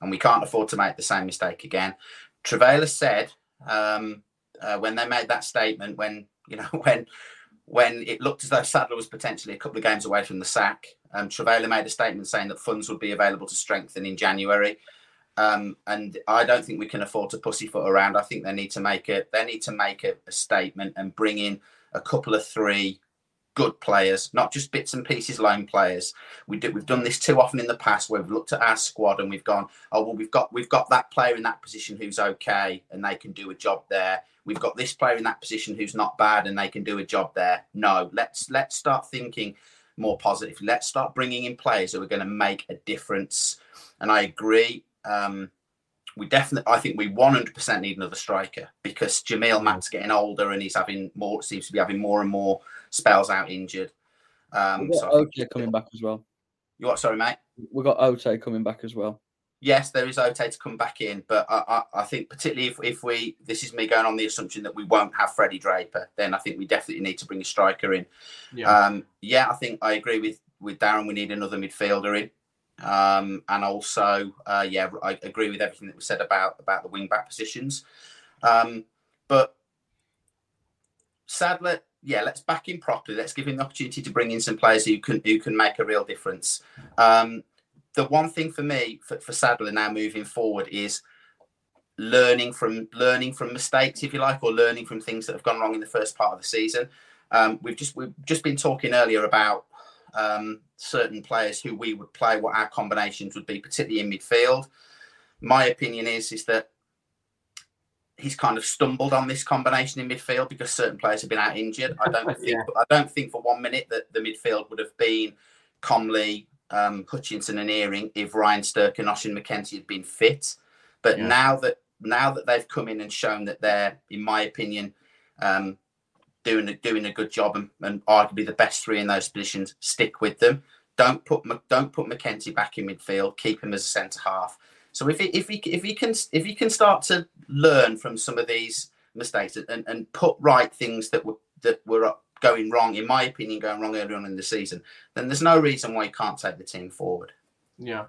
and we can't afford to make the same mistake again. Trivela said um, uh, when they made that statement, when you know when when it looked as though Sadler was potentially a couple of games away from the sack, um, made a statement saying that funds would be available to strengthen in January. Um, and I don't think we can afford to pussyfoot around. I think they need to make a they need to make a, a statement and bring in a couple of three good players, not just bits and pieces loan players. We do, we've done this too often in the past where we've looked at our squad and we've gone, oh well, we've got we've got that player in that position who's okay and they can do a job there. We've got this player in that position who's not bad and they can do a job there. No, let's let's start thinking more positive. Let's start bringing in players who are going to make a difference. And I agree. Um, we definitely, I think we 100% need another striker because Jamille Matt's getting older and he's having more, seems to be having more and more spells out injured. Um, We've so got I Oteh coming back as well. you what? Sorry, mate. We've got Oteh coming back as well. Yes, there is Oteh to come back in, but I, I, I think particularly if, if we, this is me going on the assumption that we won't have Freddie Draper, then I think we definitely need to bring a striker in. Yeah. Um, yeah, I think I agree with with Darren. We need another midfielder in, um, and also, uh, yeah, I agree with everything that was said about about the wing back positions. Um, but Sadler, yeah, let's back him properly. Let's give him the opportunity to bring in some players who can who can make a real difference. Um, the one thing for me for, for Sadler now moving forward is learning from learning from mistakes, if you like, or learning from things that have gone wrong in the first part of the season. Um, we've just we've just been talking earlier about um, certain players who we would play, what our combinations would be, particularly in midfield. My opinion is is that he's kind of stumbled on this combination in midfield because certain players have been out injured. I don't think Yeah. I don't think for one minute that the midfield would have been Comley, um, Hutchinson, and Earing if Ryan Stirk and Oisin McEntee had been fit. But Yeah. now that now that they've come in and shown that they're, in my opinion, um, doing a, doing a good job and, and arguably the best three in those positions, stick with them. Don't put don't put McKenzie back in midfield. Keep him as a centre half. So if he, if he if he can if he can start to learn from some of these mistakes and, and put right things that were that were going wrong, in my opinion, going wrong early on in the season, then there's no reason why he can't take the team forward. Yeah.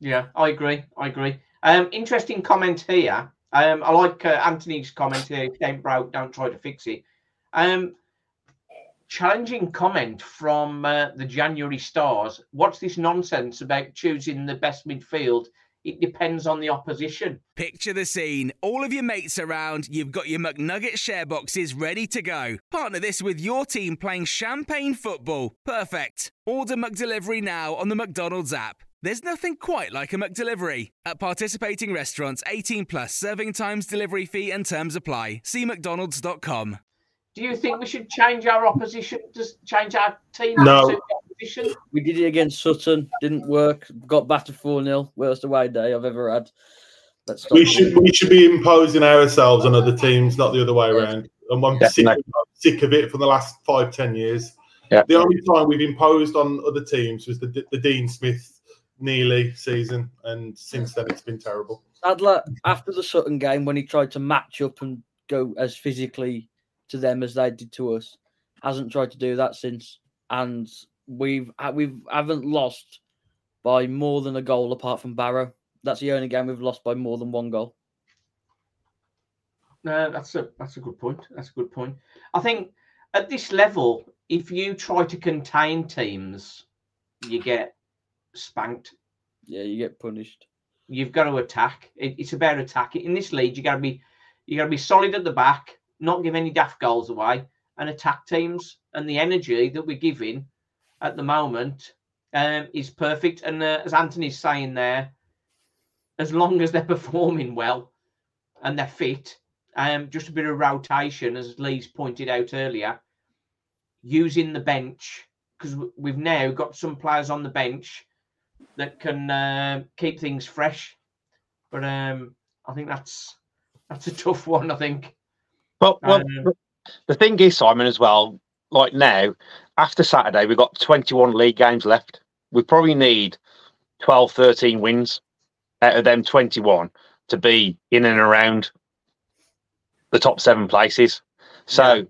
Yeah, I agree. I agree. Um, interesting comment here. Um, I like uh, Anthony's comment here. Ain't broke, don't try to fix it. Um, challenging comment from uh, the January Stars. What's this nonsense about choosing the best midfield? It depends on the opposition. Picture the scene. All of your mates around, you've got your McNugget share boxes ready to go. Partner this with your team playing champagne football. Perfect. Order McDelivery now on the McDonald's app. There's nothing quite like a McDelivery. At participating restaurants, 18 plus serving times, delivery fee, and terms apply. See McDonald's.com. Do you think we should change our opposition? Just change our team No. To suit the opposition? We did it against Sutton, didn't work. Got battered 4 0. Worst away day I've ever had. Let's We should we should be imposing ourselves on other teams, not the other way around. And I'm sick, Definitely. I'm sick of it for the last five ten years. Yeah. The only time we've imposed on other teams was the the Dean Smith Neely season, and since then it's been terrible. Sadler, after the Sutton game, when he tried to match up and go as physically to them as they did to us, hasn't tried to do that since. And we've uh, we've haven't lost by more than a goal apart from Barrow. That's the only game we've lost by more than one goal. No, that's a that's a good point. That's a good point. I think at this level, if you try to contain teams, you get spanked. Yeah, you get punished. You've got to attack. It, it's about attacking. In this league, you got to be you got to be solid at the back, not give any daft goals away, and attack teams. And the energy that we're giving at the moment um, is perfect. And uh, as Anthony's saying there, as long as they're performing well and they're fit, um, just a bit of rotation, as Lee's pointed out earlier, using the bench because we've now got some players on the bench that can uh, keep things fresh. But um, I think that's that's a tough one. I think. Well, well Um, the thing is, Simon, as well, like now, after Saturday, we've got 21 league games left. We probably need 12, 13 wins out of them 21 to be in and around the top seven places. So,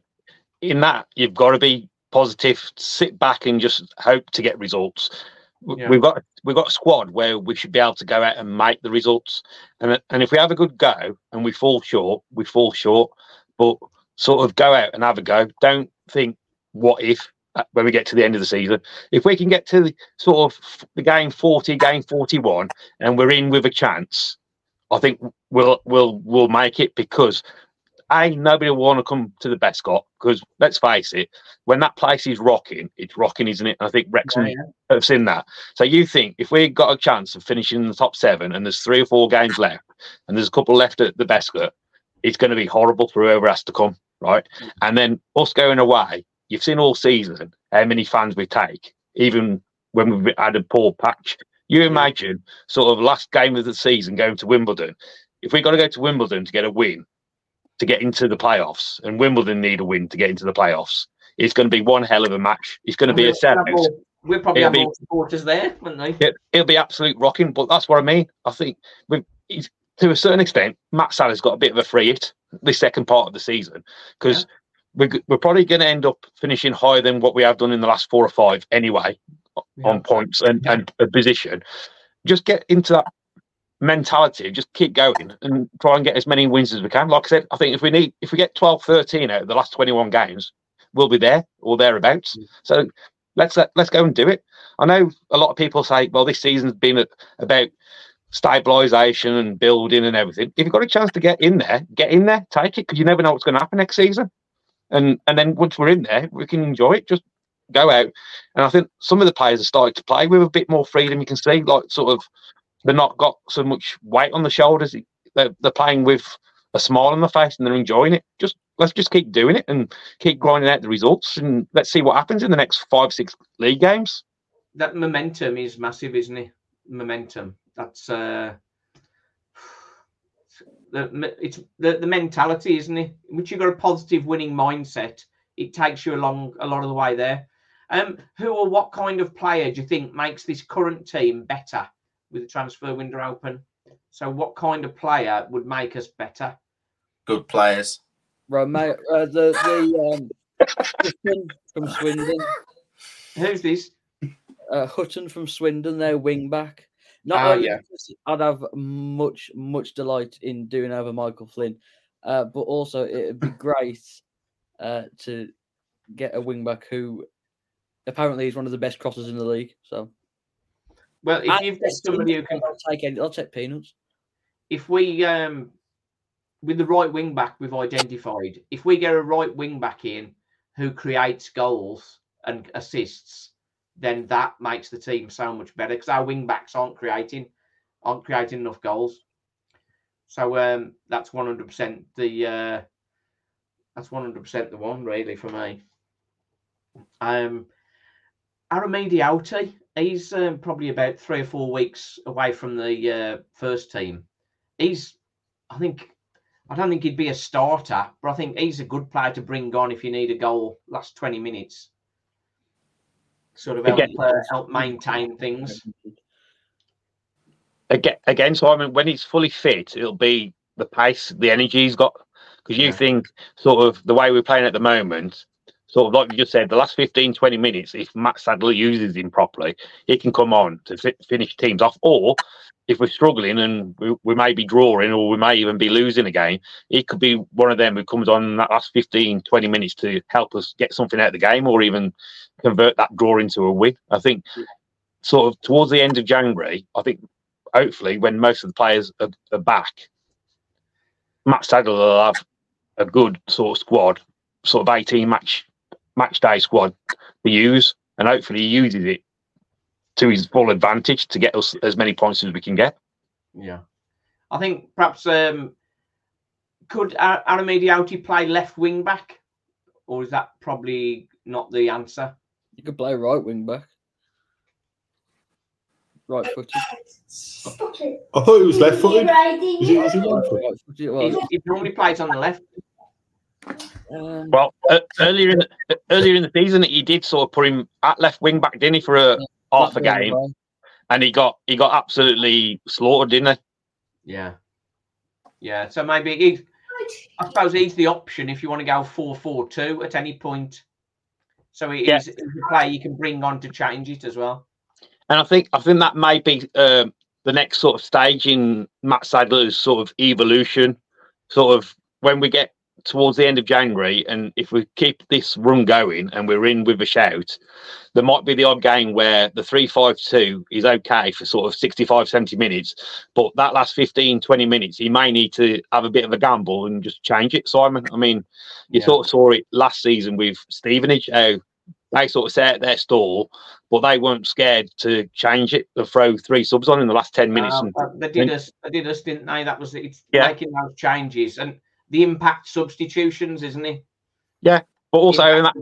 in that, you've got to be positive, sit back and just hope to get results. Yeah. We've got we've got a squad where we should be able to go out and make the results. And and if we have a good go and we fall short, we fall short. But sort of go out and have a go. Don't think what if uh, when we get to the end of the season. If we can get to the sort of the game 40, game 41, and we're in with a chance, I think we'll we'll we'll make it because a nobody will want to come to the best Bescot because let's face it, when that place is rocking, it's rocking, isn't it? And I think Wrexham Yeah, have seen that. So you think if we got a chance of finishing in the top seven and there's three or four games left and there's a couple left at the best Bescot, it's going to be horrible for whoever has to come, right? And then us going away, you've seen all season how many fans we take, even when we've had a poor patch. You imagine sort of last game of the season going to Wimbledon. If we've got to go to Wimbledon to get a win, to get into the playoffs, and Wimbledon need a win to get into the playoffs, it's going to be one hell of a match. It's going to be a We'll sellout. We'll probably It'll have be- more supporters there, wouldn't they? It, it'll be absolute rocking, but that's what I mean. I think we've, to a certain extent, Matt Salah's got a bit of a free hit this second part of the season because we're, we're probably going to end up finishing higher than what we have done in the last four or five anyway on points and, and a position. Just get into that mentality, just keep going and try and get as many wins as we can. Like I said, I think if we need, if we get 12, 13 out of the last 21 games, we'll be there or thereabouts. Mm. So let's let, let's go and do it. I know a lot of people say, well, this season's been about stabilisation and building and everything. If you've got a chance to get in there, get in there, take it because you never know what's going to happen next season. And and then once we're in there, we can enjoy it. Just go out. And I think some of the players are starting to play with a bit more freedom. You can see, like sort of, they're not got so much weight on the shoulders. They're, they're playing with a smile on the face and they're enjoying it. Just let's just keep doing it and keep grinding out the results and let's see what happens in the next five, six league games. That momentum is massive, isn't it? Momentum. That's uh, the it's the, the mentality, isn't it? Once you've got a positive winning mindset, it takes you along a lot of the way there. Um, who or what kind of player do you think makes this current team better with the transfer window open? So, what kind of player would make us better? Good players. Romeo, uh, the the um, Hutton from Swindon, Who's this? uh, Hutton from Swindon, their wing back. Not Ah, only yeah. I'd have much much delight in doing over Michael Flynn, uh, but also it'd be great uh, to get a wing back who apparently is one of the best crossers in the league. So Well, if And you've got somebody who can I'll take any, I'll take peanuts. if we um with the right wing back we've identified if we get a right wing back in who creates goals and assists then that makes the team so much better because our wing backs aren't creating aren't creating enough goals so um that's 100% the uh that's 100% the one really for me um Aramide he's um, probably about three or four weeks away from the uh, first team. He's, I think, I don't think he'd be a starter, but I think he's a good player to bring on if you need a goal last 20 minutes. Sort of help, Again- uh, help maintain things. again, again, Simon, when he's fully fit, it'll be the pace, the energy he's got. Because you Yeah. think sort of the way we're playing at the moment, sort of like you just said, the last 15, 20 minutes, if Matt Sadler uses him properly, he can come on to fi- finish teams off. Or if we're struggling and we, we may be drawing or we may even be losing a game, he could be one of them who comes on that last 15, 20 minutes to help us get something out of the game or even convert that draw into a win. I think sort of towards the end of January, I think hopefully when most of the players are, are back, Matt Sadler will have a good sort of squad, sort of 18 match match day squad to use, and hopefully he uses it to his full advantage to get us as many points as we can get. Yeah, I think perhaps um, could Ar- Aramide Oteh play left wing back, or is that probably not the answer? You could play right wing back. Right footed. I thought he was left footed. Is he, is he right footed? Right footed it He, he normally plays on the left. Um, Well, uh, earlier in the, earlier in the season, he did sort of put him at left wing back, didn't he, for a half a that way game, and he got he got absolutely slaughtered, didn't he? Yeah, yeah. So maybe he, I suppose he's the option if you want to go four-four-two at any point. So he Yeah. is he's a player you can bring on to change it as well. And I think I think that may be um, the next sort of stage in Matt Sadler's sort of evolution. Sort of when we get towards the end of January, and if we keep this run going and we're in with a shout, there might be the odd game where the 3-5-2 is okay for sort of 65, 70 minutes, but that last 15, 20 minutes, he may need to have a bit of a gamble and just change it, Simon. I mean, you Yeah. sort of saw it last season with Stevenage, how they sort of set their stall, but they weren't scared to change it, to throw three subs on in the last 10 minutes. Uh, and, they did and- us, they did us, didn't they? That was it. It's Yeah. making those changes and the impact substitutions, isn't it? Yeah, but also that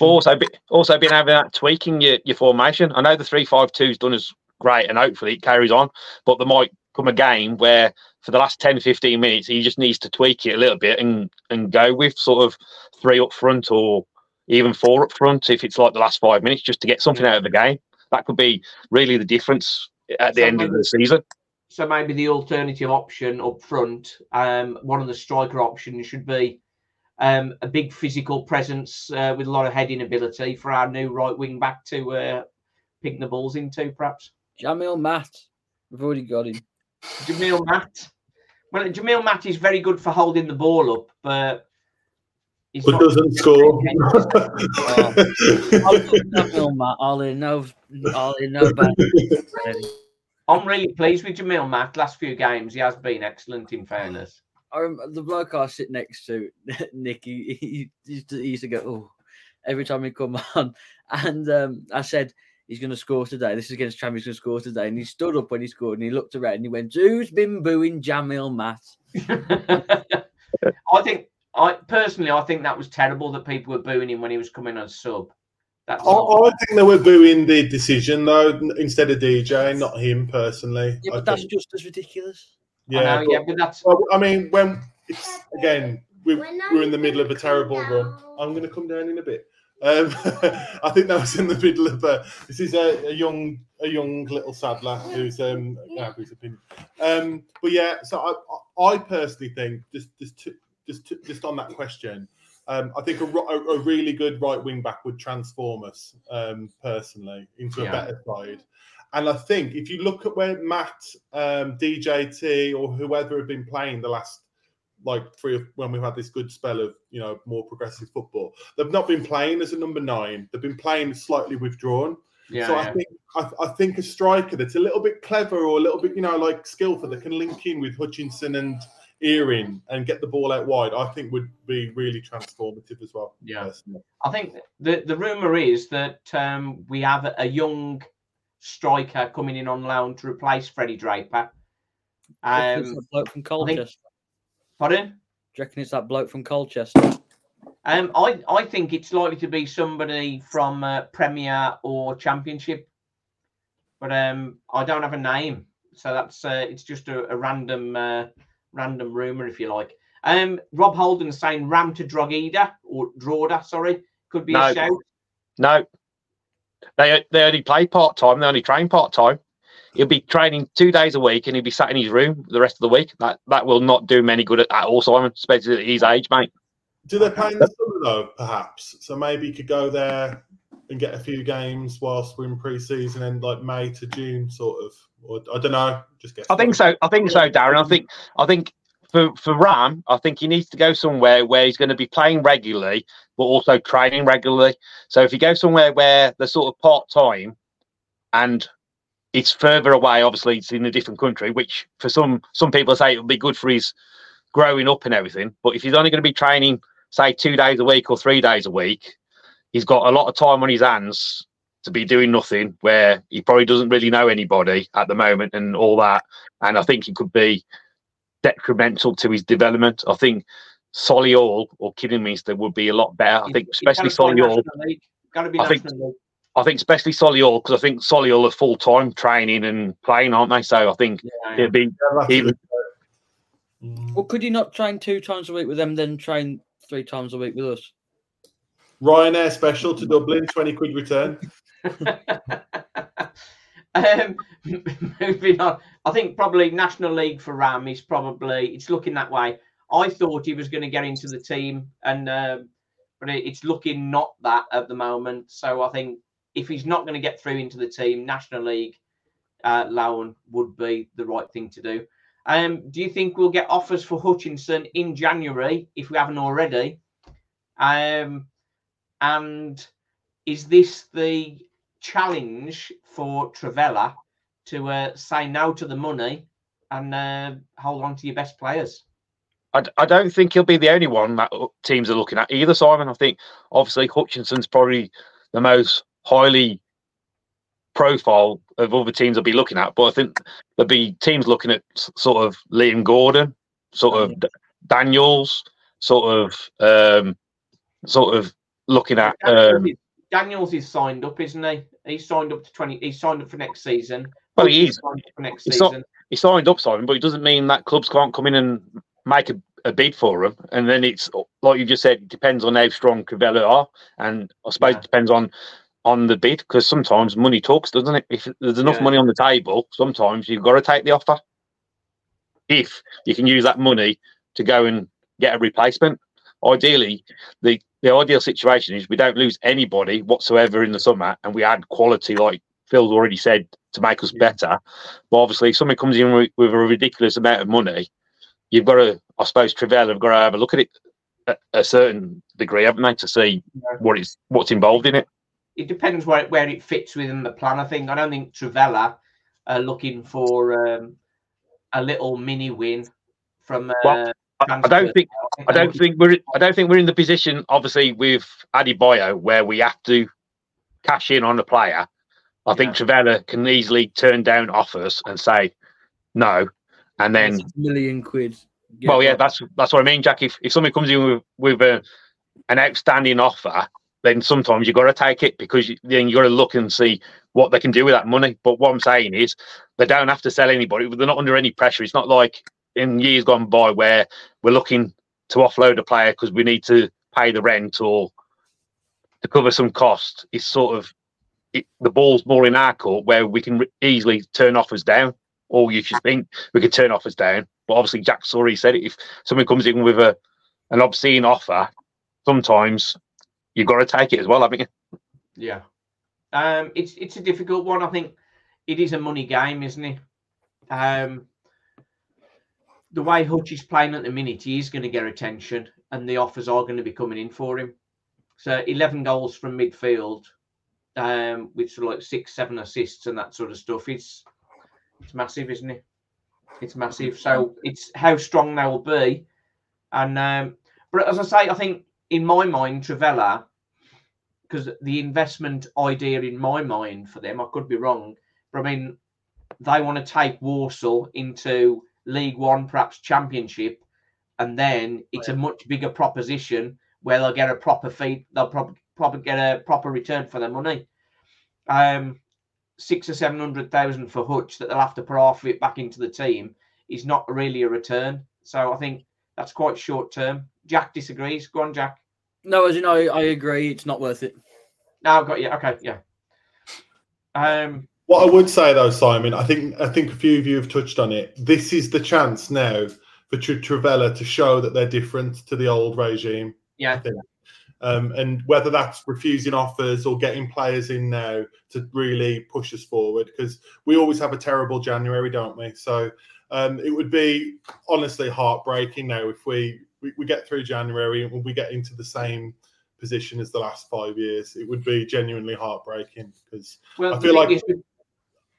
also be, also been having that tweaking your, your formation. I know the three five two's done as great and hopefully it carries on, but there might come a game where for the last 10, 15 minutes he just needs to tweak it a little bit and and go with sort of three up front or even four up front if it's like the last five minutes just to get something out of the game. That could be really the difference at the end of the season. So maybe the alternative option up front, um, one of the striker options should be um, a big physical presence uh, with a lot of heading ability for our new right wing back to uh, pick the balls into, perhaps. Jamille Matt. We've already got him. Jamille Matt. Well, Jamille Matt is very good for holding the ball up, but he's But doesn't score. I'll put Jamille Matt. Ollie, no, Ollie, no bad. I'm really pleased with Jamille Matt. Last few games, he has been excellent. In fairness, I remember the bloke I sit next to, Nick, he, he, he used to- he used to go, oh, every time he come on. And um, I said, he's going to score today. This is against Tram, he's going to score today. And he stood up when he scored and he looked around and he went, who's been booing Jamille Matt? I think I personally, I think that was terrible that people were booing him when he was coming on sub. That's I, I think they were booing the decision though, instead of DJ, not him personally. Yeah, I but that's think. just as ridiculous. I know, but- yeah, but that's. I mean, when it's again, we, we're in the middle of a terrible run. I'm going to come down in a bit. Um, I think that was in the middle of a. This is a, a young, a young little Sadler who's um, yeah, who's opinion. Um, but yeah, so I, I I personally think just, just, to, just, to, just on that question, um, I think a, a, a really good right wing back would transform us um, personally into a better side. And I think if you look at where Matt, um, DJT, or whoever have been playing the last like three of when we've had this good spell of you know more progressive football, they've not been playing as a number nine. They've been playing slightly withdrawn. yeah, so yeah. I think I, I think a striker that's a little bit clever or a little bit you know like skillful that can link in with Hutchinson and Earing and get the ball out wide. I think would be really transformative as well. Yeah. personally. I think the the rumor is that um, we have a, a young striker coming in on loan to replace Freddie Draper. Um, Um, that bloke from think- Colchester. pardon? Do you reckon it's that bloke from Colchester? Um, I I think it's likely to be somebody from uh, Premier or Championship, but um, I don't have a name, so that's uh, it's just a, a random uh, random rumor, if you like. Um, Rob Holden saying Ram to Drogheda or Droda, sorry, could be No. a shout. No, they they only play part time. They only train part time. He'll be training two days a week, and he'll be sat in his room the rest of the week. That that will not do him any good at, at all, Simon. Especially at his age, mate. Do they play in the summer though? Perhaps. So maybe you could go there and get a few games whilst we're in pre-season and like May to June, sort of. Or I don't know. Just guess. I think so. I think so, Darren. I think I think for for Ram, I think he needs to go somewhere where he's going to be playing regularly, but also training regularly. So if you go somewhere where they're sort of part time, and it's further away, obviously it's in a different country, which for some some people say it would be good for his growing up and everything. But if he's only going to be training, say two days a week or three days a week, he's got a lot of time on his hands to be doing nothing where he probably doesn't really know anybody at the moment and all that. And I think it could be detrimental to his development. I think Solihull or Kidderminster would be a lot better. I think especially Solihull. Got to be I think- National League. I think especially Solihull because I think Solihull are full time training and playing, aren't they? So I think Yeah, it'd be Yeah, that's even. Well, could you not train two times a week with them, then train three times a week with us? Ryanair special to Dublin, twenty quid return. um, moving on, I think probably National League for Ram is probably it's looking that way. I thought he was going to get into the team, and um but it, it's looking not that at the moment. So I think if he's not going to get through into the team, National League uh, loan would be the right thing to do. Um, do you think we'll get offers for Hutchinson in January if we haven't already? Um, and is this the challenge for Trivela to uh, say no to the money and uh, hold on to your best players? I don't think he'll be the only one that uh, teams are looking at either, Simon. I think obviously Hutchinson's probably the most highly profile of other teams I'll be looking at, but I think there'll be teams looking at sort of Liam Gordon, sort of Daniels, sort of um, sort of looking at Daniels, um, is, Daniels is signed up, isn't he? He's signed up to twenty. He's signed up for next season. Well, he is. signed up for next not- season. he signed up Simon, but it doesn't mean that clubs can't come in and make a, a bid for him. And then it's like you just said, it depends on how strong Cavella are, and I suppose Yeah. it depends on on the bid because sometimes money talks, doesn't it? If there's enough Yeah. money on the table, sometimes you've got to take the offer. If you can use that money to go and get a replacement, ideally, the the ideal situation is we don't lose anybody whatsoever in the summer, and we add quality, like Phil's already said, to make us better. But obviously, if somebody comes in with, with a ridiculous amount of money, you've got to, I suppose, Trevell have got to have a look at it at a certain degree, haven't they, to see what is what's involved in it. It depends where where it fits within the plan. I think. I don't think Trivela are looking for um, a little mini win from. Uh, Well, I, I don't think I don't think we're I don't think we're in the position, obviously, with Adebayo where we have to cash in on a player. I think Trivela can easily turn down offers and say no, and then a million quid. Well, yeah, that's that's what I mean, Jack. If if somebody comes in with with a, an outstanding offer, then sometimes you've got to take it because you, then you've got to look and see what they can do with that money. But what I'm saying is, they don't have to sell anybody. They're not under any pressure. It's not like in years gone by where we're looking to offload a player because we need to pay the rent or to cover some cost. It's sort of it, the ball's more in our court where we can easily turn offers down. Or you should think we could turn offers down. But obviously, Jack's already said it. If someone comes in with a an obscene offer, sometimes you've got to take it as well, haven't you? Yeah. Um, it's it's a difficult one. I think it is a money game, isn't it? Um, the way Hutch is playing at the minute, he is going to get attention, and the offers are going to be coming in for him. So eleven goals from midfield, um, with sort of like six, seven assists and that sort of stuff. It's it's massive, isn't it? It's massive. So it's how strong they will be, and um, but as I say, I think in my mind, Trivela because the investment idea in my mind for them, I could be wrong, but I mean, they want to take Warsaw into League One, perhaps Championship, and then it's a much bigger proposition where they'll get a proper fee, they'll probably probably get a proper return for their money. Um, six or seven hundred thousand for Hutch that they'll have to put half of it back into the team is not really a return. So I think that's quite short term. Jack disagrees. Go on, Jack. No, as you know, I agree. It's not worth it. No, I've got you. Okay, yeah. Um, What I would say though, Simon, I think I think a few of you have touched on it. This is the chance now for Tr- Trivela to show that they're different to the old regime. Yeah. I think. Um, and whether that's refusing offers or getting players in now to really push us forward, because we always have a terrible January, don't we? So um, it would be honestly heartbreaking now if we, we, we get through January and we get into the same position as the last five years. It would be genuinely heartbreaking because Well, I feel like is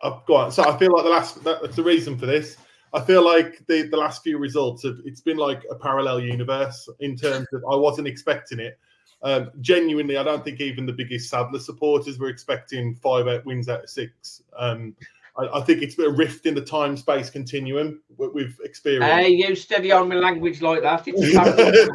on. So I feel like the last that, that's the reason for this. I feel like the the last few results have it's been like a parallel universe in terms of I wasn't expecting it. Um, genuinely, I don't think even the biggest Sadler supporters were expecting five out wins out of six. Um, I, I think it's a rift in the time space continuum we've experienced. Hey, you steady on with language like that. It's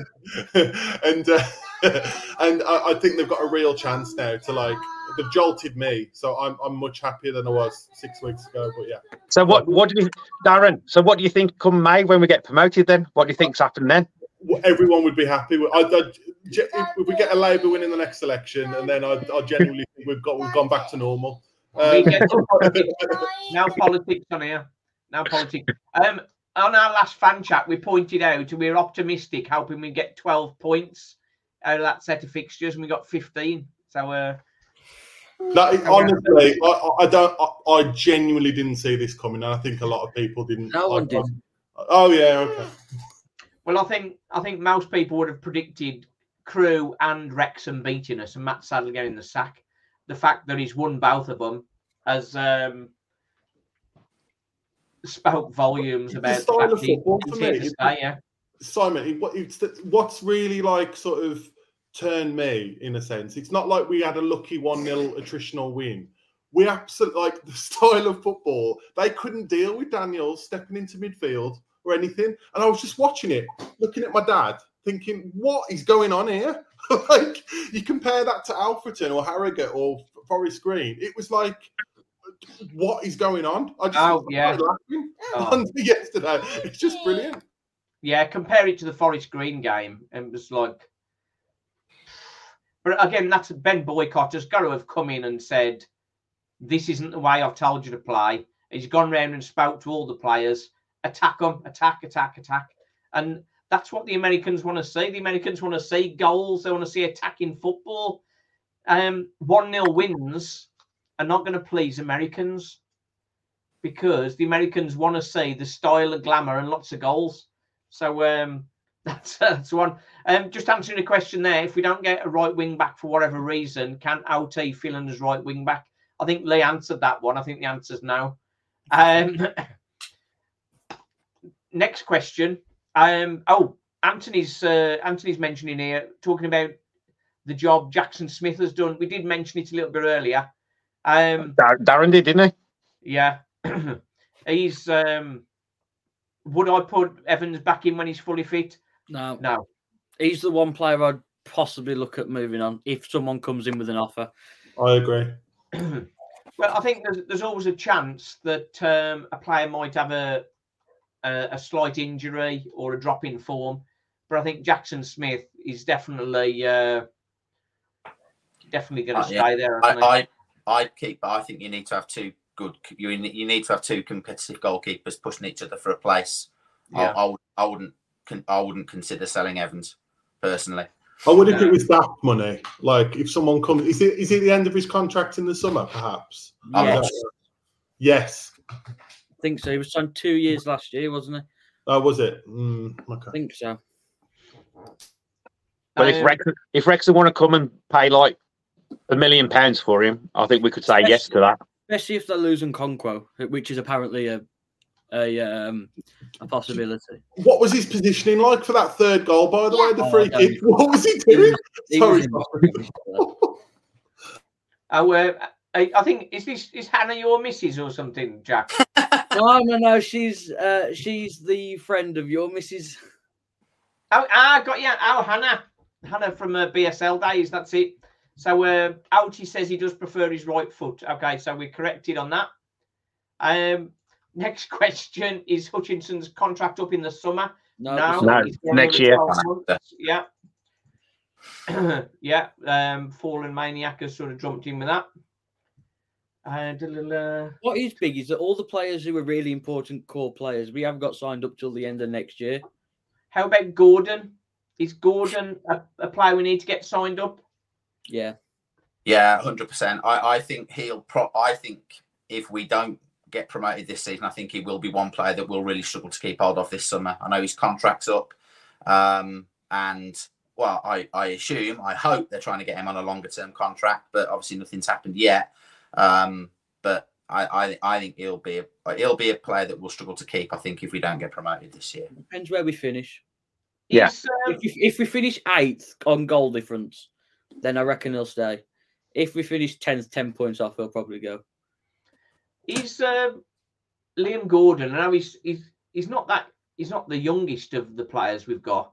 and uh, and I, I think they've got a real chance now to like they've jolted me, so I'm I'm much happier than I was six weeks ago. But yeah, So what? What do you, Darren? So what do you think come May when we get promoted? Then what do you think's happened then? w- everyone would be happy. With, I, I, if we get a Labour win in the next election, and then I, I genuinely think we've got we've gone back to normal. Um, politics. now politics on here. Now politics. Um, on our last fan chat, we pointed out we were optimistic, hoping we get 12 points out of that set of fixtures, and we got 15. So, uh, That is, honestly, I, I- I don't. I, I genuinely didn't see this coming, and I think a lot of people didn't. No one I- did. Oh yeah, okay. well, I think I think most people would have predicted Crewe and Wrexham beating us, and Matt Sadler getting the sack. The fact that he's won both of them has um, spoke volumes It's about the style of football for me. to stay, yeah. Simon, it, what- it's the, what's really like sort of turned me in a sense. It's not like we had a lucky one 0 attritional win. We absolutely like the style of football. They couldn't deal with Daniels stepping into midfield or anything, and I was just watching it, looking at my dad, thinking, "What is going on here?" like you compare that to Alfreton or Harrogate or Forest Green, it was like. What is going on? I just Oh, yeah. laughing Oh. yesterday. It's just brilliant. Yeah, compare it to the Forest Green game, and it was like. But again, that's Ben Boycott has got to have come in and said, "This isn't the way I've told you to play." He's gone round and spoke to all the players, attack them, attack, attack, attack, and that's what the Americans want to see. The Americans want to see goals. They want to see attacking football. Um, one 0 wins are not going to please Americans because the Americans want to see the style of glamour and lots of goals. So um, that's that's one. Um, just answering a question there. If we don't get a right wing back for whatever reason, can Oteh fill in as right wing back? I think Lee answered that one. I think the answer's no. Um, next question. Um, oh, Anthony's uh, Anthony's mentioning here talking about the job Jackson Smith has done. We did mention it a little bit earlier. Um, Dar- Darren did, didn't he? yeah, he's. Um, would I put Evans back in when he's fully fit? No, No. he's the one player I'd possibly look at moving on if someone comes in with an offer. I agree. Well, I think there's, there's always a chance that um, a player might have a, a a slight injury or a drop in form, but I think Jackson Smith is definitely uh, definitely going to Uh, yeah. stay there. I. I, I, I keep. I think you need to have two good. You need- you need to have two competitive goalkeepers pushing each other for a place. Yeah. I, I, I wouldn't. Con- I wouldn't consider selling Evans personally. I would if No. it was that money. Like if someone comes, is it is it the end of his contract in the summer? Perhaps. I'm Yes. I think so. He was signed two years last year, wasn't he? That was it. Mm, I think so. But if Um, Rex, if Wrexham want to come and pay like a million pounds for him, I think we could say yes to that. Especially if they're losing Okonkwo, which is apparently a a um a possibility. What was his positioning like for that third goal? By the way, the Oh, free I don't kick. What was he He doing? was- he Sorry. was Oh, uh, I, I think is this is Hannah your missus or something, Jack? no, no, no. She's uh she's the friend of your Mrs. Oh, ah, got you. Oh, Hannah, Hannah from uh, BSL days. That's it. So, uh, Outie says he does prefer his right foot. Okay, so we're corrected on that. Um, next question is Hutchinson's contract up in the summer. No, No, No, next year. Yeah. yeah. Um, Fallen Maniac has sort of jumped in with that. Uh. What is big is that all the players who are really important core players we haven't got signed up till the end of next year. How about Gordon? is Gordon a, a player we need to get signed up? Yeah. Yeah, hundred percent. I, I think he'll pro I think if we don't get promoted this season, I think he will be one player that will really struggle to keep hold of this summer. I know his contract's up. Um, and well, I, I assume, I hope they're trying to get him on a longer term contract, but obviously nothing's happened yet. Um, but I, I, I think he'll be a, he'll be a player that will struggle to keep. I think if we don't get promoted this year, Depends where we finish. Yeah. Is, um, If, if we finish eighth on goal difference, then I reckon he'll stay. If we finish 10th, 10 points off, he'll probably go. Is um, Liam Gordon? I know he's he's he's not that he's not the youngest of the players we've got.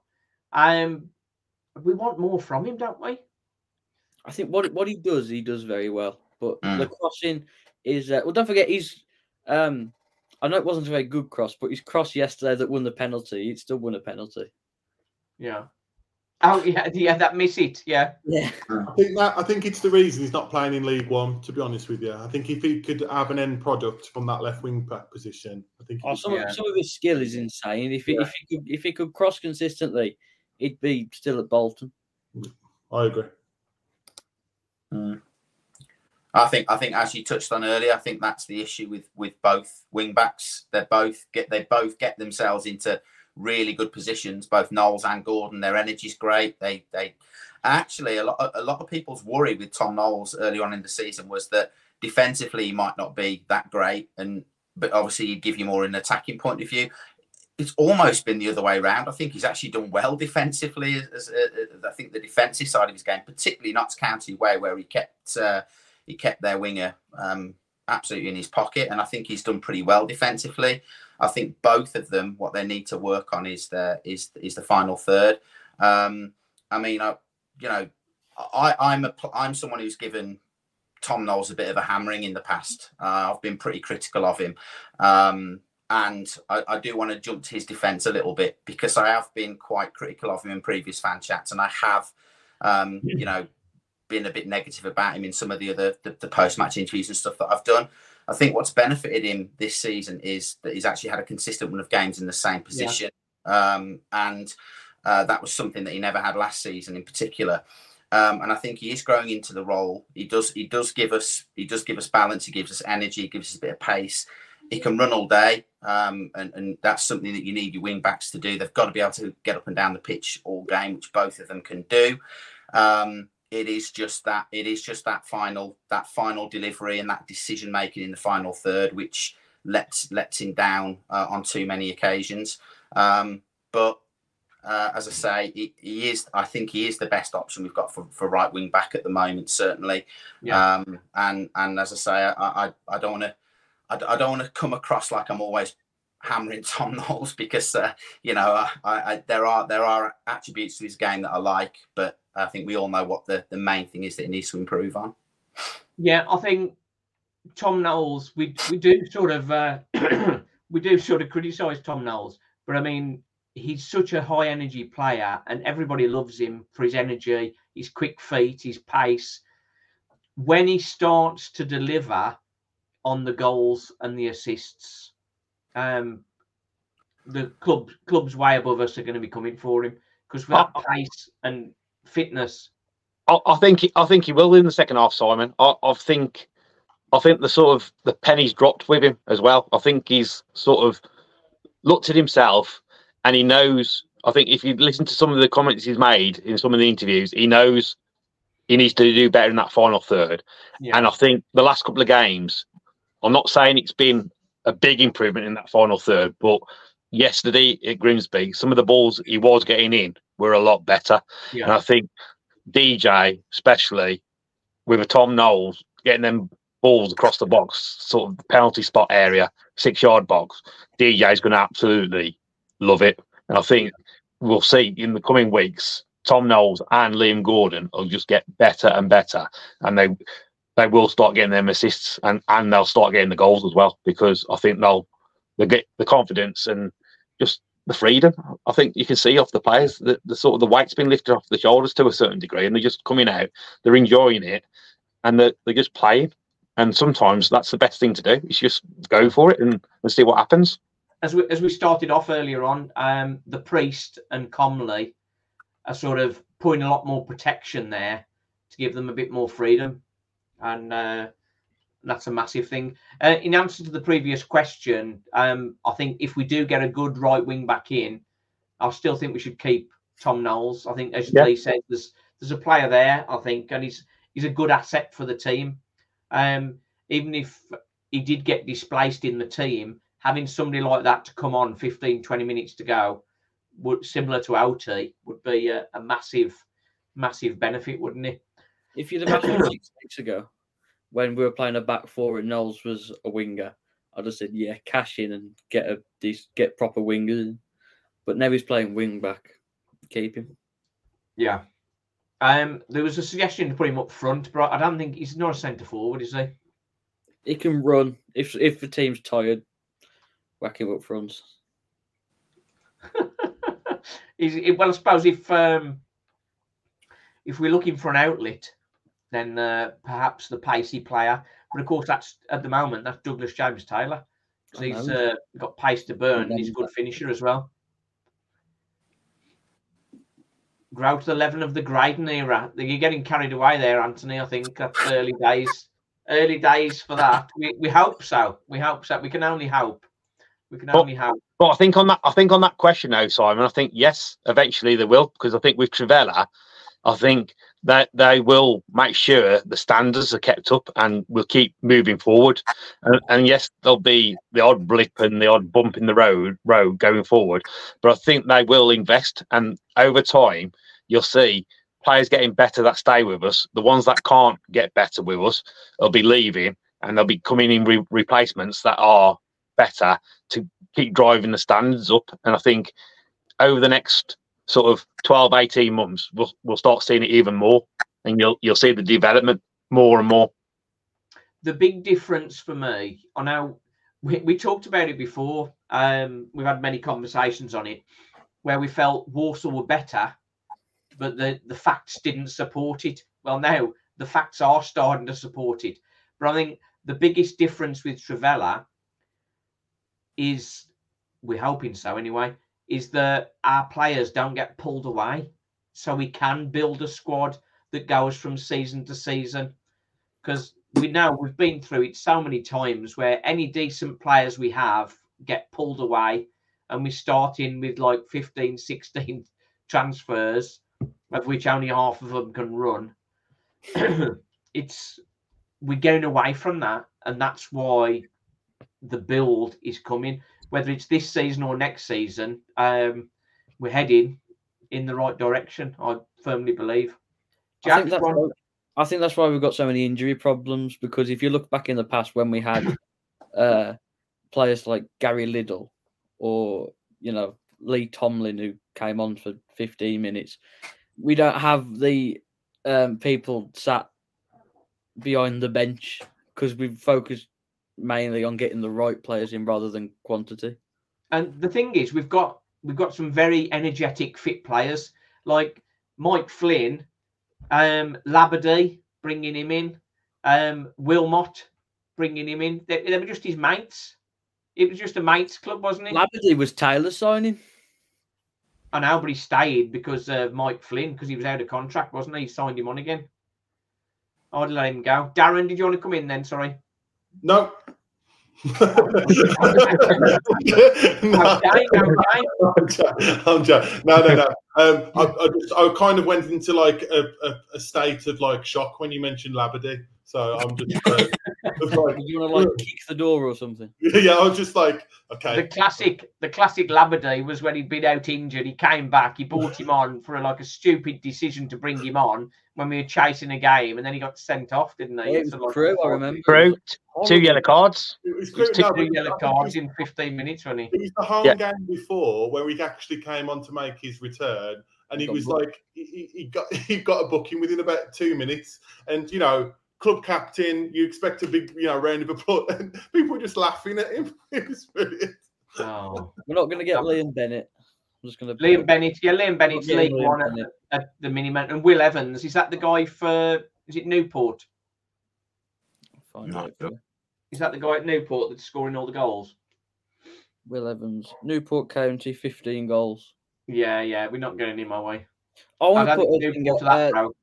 Um, we want more from him, don't we? I think what what he does, he does very well. But Mm. the crossing is uh, well. Don't forget, he's. Um, I know it wasn't a very good cross, but his cross yesterday that won the penalty, it still won a penalty. Yeah. Oh yeah, yeah, that miss it. Yeah. Yeah, I think that I think it's the reason he's not playing in League One. To be honest with you, I think if he could have an end product from that left wing back position, I think. oh, some Yeah. of, some of his skill is insane. If he, if he could if he could cross consistently, he'd be still at Bolton. I agree. Mm. I think I think as you touched on earlier, I think that's the issue with with both wing backs. They both get they both get themselves into really good positions. Both Knowles and Gordon, their energy's great. They they actually a lot a lot of people's worry with Tom Knowles early on in the season was that defensively he might not be that great, and but obviously he'd give you more an attacking point of view. It's almost been the other way around. I think he's actually done well defensively. As, as, uh, I think the defensive side of his game, particularly Notts County way, where he kept uh, he kept their winger um, absolutely in his pocket, and I think he's done pretty well defensively. I think both of them, what they need to work on is the is is the final third. Um, I mean, I, you know, I I'm a I'm someone who's given Tom Knowles a bit of a hammering in the past. Uh, I've been pretty critical of him. Um, and I, I do want to jump to his defence a little bit because I have been quite critical of him in previous fan chats, and I have, um, you know, been a bit negative about him in some of the other the, the post match interviews and stuff that I've done. I think what's benefited him this season is that he's actually had a consistent run of games in the same position, um, and uh, that was something that he never had last season in particular. Um, and I think he is growing into the role. He does. He does give us. He does give us balance. He gives us energy. He gives us a bit of pace. He can run all day, um, and, and that's something that you need your wing backs to do. They've got to be able to get up and down the pitch all game, which both of them can do. Um, it is just that. It is just that final that final delivery and that decision making in the final third, which lets lets him down uh, on too many occasions. Um, but uh, as I say, he, he is. I think he is the best option we've got for, for right wing back at the moment, certainly. Yeah. Um, and and as I say, I I, don't want to I, I don't want to come across like I'm always hammering Tom Knowles because uh, you know I, I, there are there are attributes to his game that I like, but I think we all know what the, the main thing is that he needs to improve on. Yeah, I think Tom Knowles. We we do sort of uh, we do sort of criticise Tom Knowles, but I mean he's such a high energy player, and everybody loves him for his energy, his quick feet, his pace. When he starts to deliver on the goals and the assists, um, the club clubs way above us are going to be coming for him because for that pace and fitness. I, I think he- I think he will in the second half, Simon. I, I think I think the sort of the pennies dropped with him as well. I think he's sort of looked at himself and he knows. I think if you listen to some of the comments he's made in some of the interviews, he knows he needs to do better in that final third. Yeah. And I think the last couple of games, I'm not saying it's been a big improvement in that final third, but yesterday at Grimsby, some of the balls he was getting in were a lot better. And I think DJ, especially with a Tom Knowles getting them balls across the box, sort of penalty spot area, six yard box, DJ is going to absolutely love it. And I think we'll see in the coming weeks, Tom Knowles and Liam Gordon will just get better and better. And they they will start getting them assists and, and they'll start getting the goals as well because I think they'll they get the confidence and just the freedom. I think you can see off the players that the sort of the weight's been lifted off the shoulders to a certain degree, and they're just coming out, they're enjoying it, and they're, they're just playing. And sometimes that's the best thing to do. Is just go for it and, and see what happens. as we as we started off earlier on, um, the priest and Comley, are sort of putting a lot more protection there to give them a bit more freedom, and uh, that's a massive thing. Uh, in answer to the previous question, um, I think if we do get a good right wing back in, I still think we should keep Tom Knowles. I think, as Yeah. Lee said, there's there's a player there. I think, and he's he's a good asset for the team. Um, even if he did get displaced in the team, having somebody like that to come on 15, 20 minutes to go, would similar to Oteh, would be a, a massive, massive benefit, wouldn't it? If you'd have asked me six weeks ago when we were playing a back four and Knowles was a winger, I just said, yeah, cash in and get a these get proper wingers. in. But now he's playing wing back. Keep him. Yeah. Um, there was a suggestion to put him up front, but I don't think he's not a centre forward, is he? He can run. If if the team's tired, whack him up front. Is it, well, I suppose if um, if we're looking for an outlet, then uh, perhaps the pacey player. But of course, that's at the moment that's Douglas James Taylor because I he's uh, got pace to burn. and He's a good finisher as well. Grow to the level of the Graydon era. You're getting carried away there, Anthony. I think that's early days. Early days for that. We, we hope so. We hope so. We can only hope. We can But- only hope. But I think on that, I think on that question now, Simon, I think yes, eventually they will, because I think with Trivela, I think that they will make sure the standards are kept up and will keep moving forward. And, and yes, there'll be the odd blip and the odd bump in the road road going forward, but I think they will invest, and over time, you'll see players getting better that stay with us. The ones that can't get better with us, will be leaving, and they'll be coming in re- replacements that are better to keep driving the standards up. And I think over the next sort of 12, 18 months, we'll, we'll start seeing it even more. And you'll you'll see the development more and more. the big difference for me, I know we, we talked about it before. Um, we've had many conversations on it where we felt Walsall were better, but the, the facts didn't support it. Well, now the facts are starting to support it. But I think the biggest difference with Trivela is, we're hoping so anyway, is that our players don't get pulled away. So we can build a squad that goes from season to season. Because we know we've been through it so many times where any decent players we have get pulled away and we start in with like 15 16 transfers of which only half of them can run it's we're going away from that and that's why the build is coming whether it's this season or next season um we're heading in the right direction i firmly believe. I think, that's why, I think that's why we've got so many injury problems because if you look back in the past when we had uh, players like Gary Liddell or you know Lee Tomlin who came on for 15 minutes, we don't have the um, people sat behind the bench because we've focused mainly on getting the right players in rather than quantity. And the thing is, we've got we've got some very energetic, fit players like Mike Flynn, um, Labadie, bringing him in, um, Wilmot, bringing him in. They, they were just his mates. It was just a mates club, wasn't it? Labadie was Taylor signing. I know, but he stayed because of Mike Flynn because he was out of contract, wasn't he? He signed him on again. I'd let him go. Darren, did you want to come in then? Sorry. No. Okay, okay. I'm joking. I'm joking. No, no, no. Um, I, I, just, I kind of went into like a, a, a state of like shock when you mentioned Labadie. So I'm just, uh, just like, you want to like kick the door or something? yeah, I was just like, okay. The classic, the classic Labadie was when he'd been out injured. He came back. He brought him on for a, like a stupid decision to bring him on when we were chasing a game, and then he got sent off, didn't he? Yeah, it was So, like, Crewe, I remember. Crewe, two yellow cards. it was It was two No, Two yellow think cards it in 15 minutes, wasn't he? It was the home Yeah. game before where he actually came on to make his return, and he Got was booked. like, he, he- he got he got a booking within about two minutes, and you know, club captain, you expect a big, you know, round of applause, and people were just laughing at him. It brilliant. Oh. We're not going to get Liam Bennett. I'm just going to Liam Bennett, yeah, Liam Bennett's getting League Liam One at, Bennett. at the mini man, and Will Evans is that the guy for? Is it Newport? Find No, out for you. Is that the guy at Newport that's scoring all the goals? Will Evans, Newport County, 15 goals. Yeah, yeah, we're not getting in my way. I want I to don't put think a thing to that, uh, bro.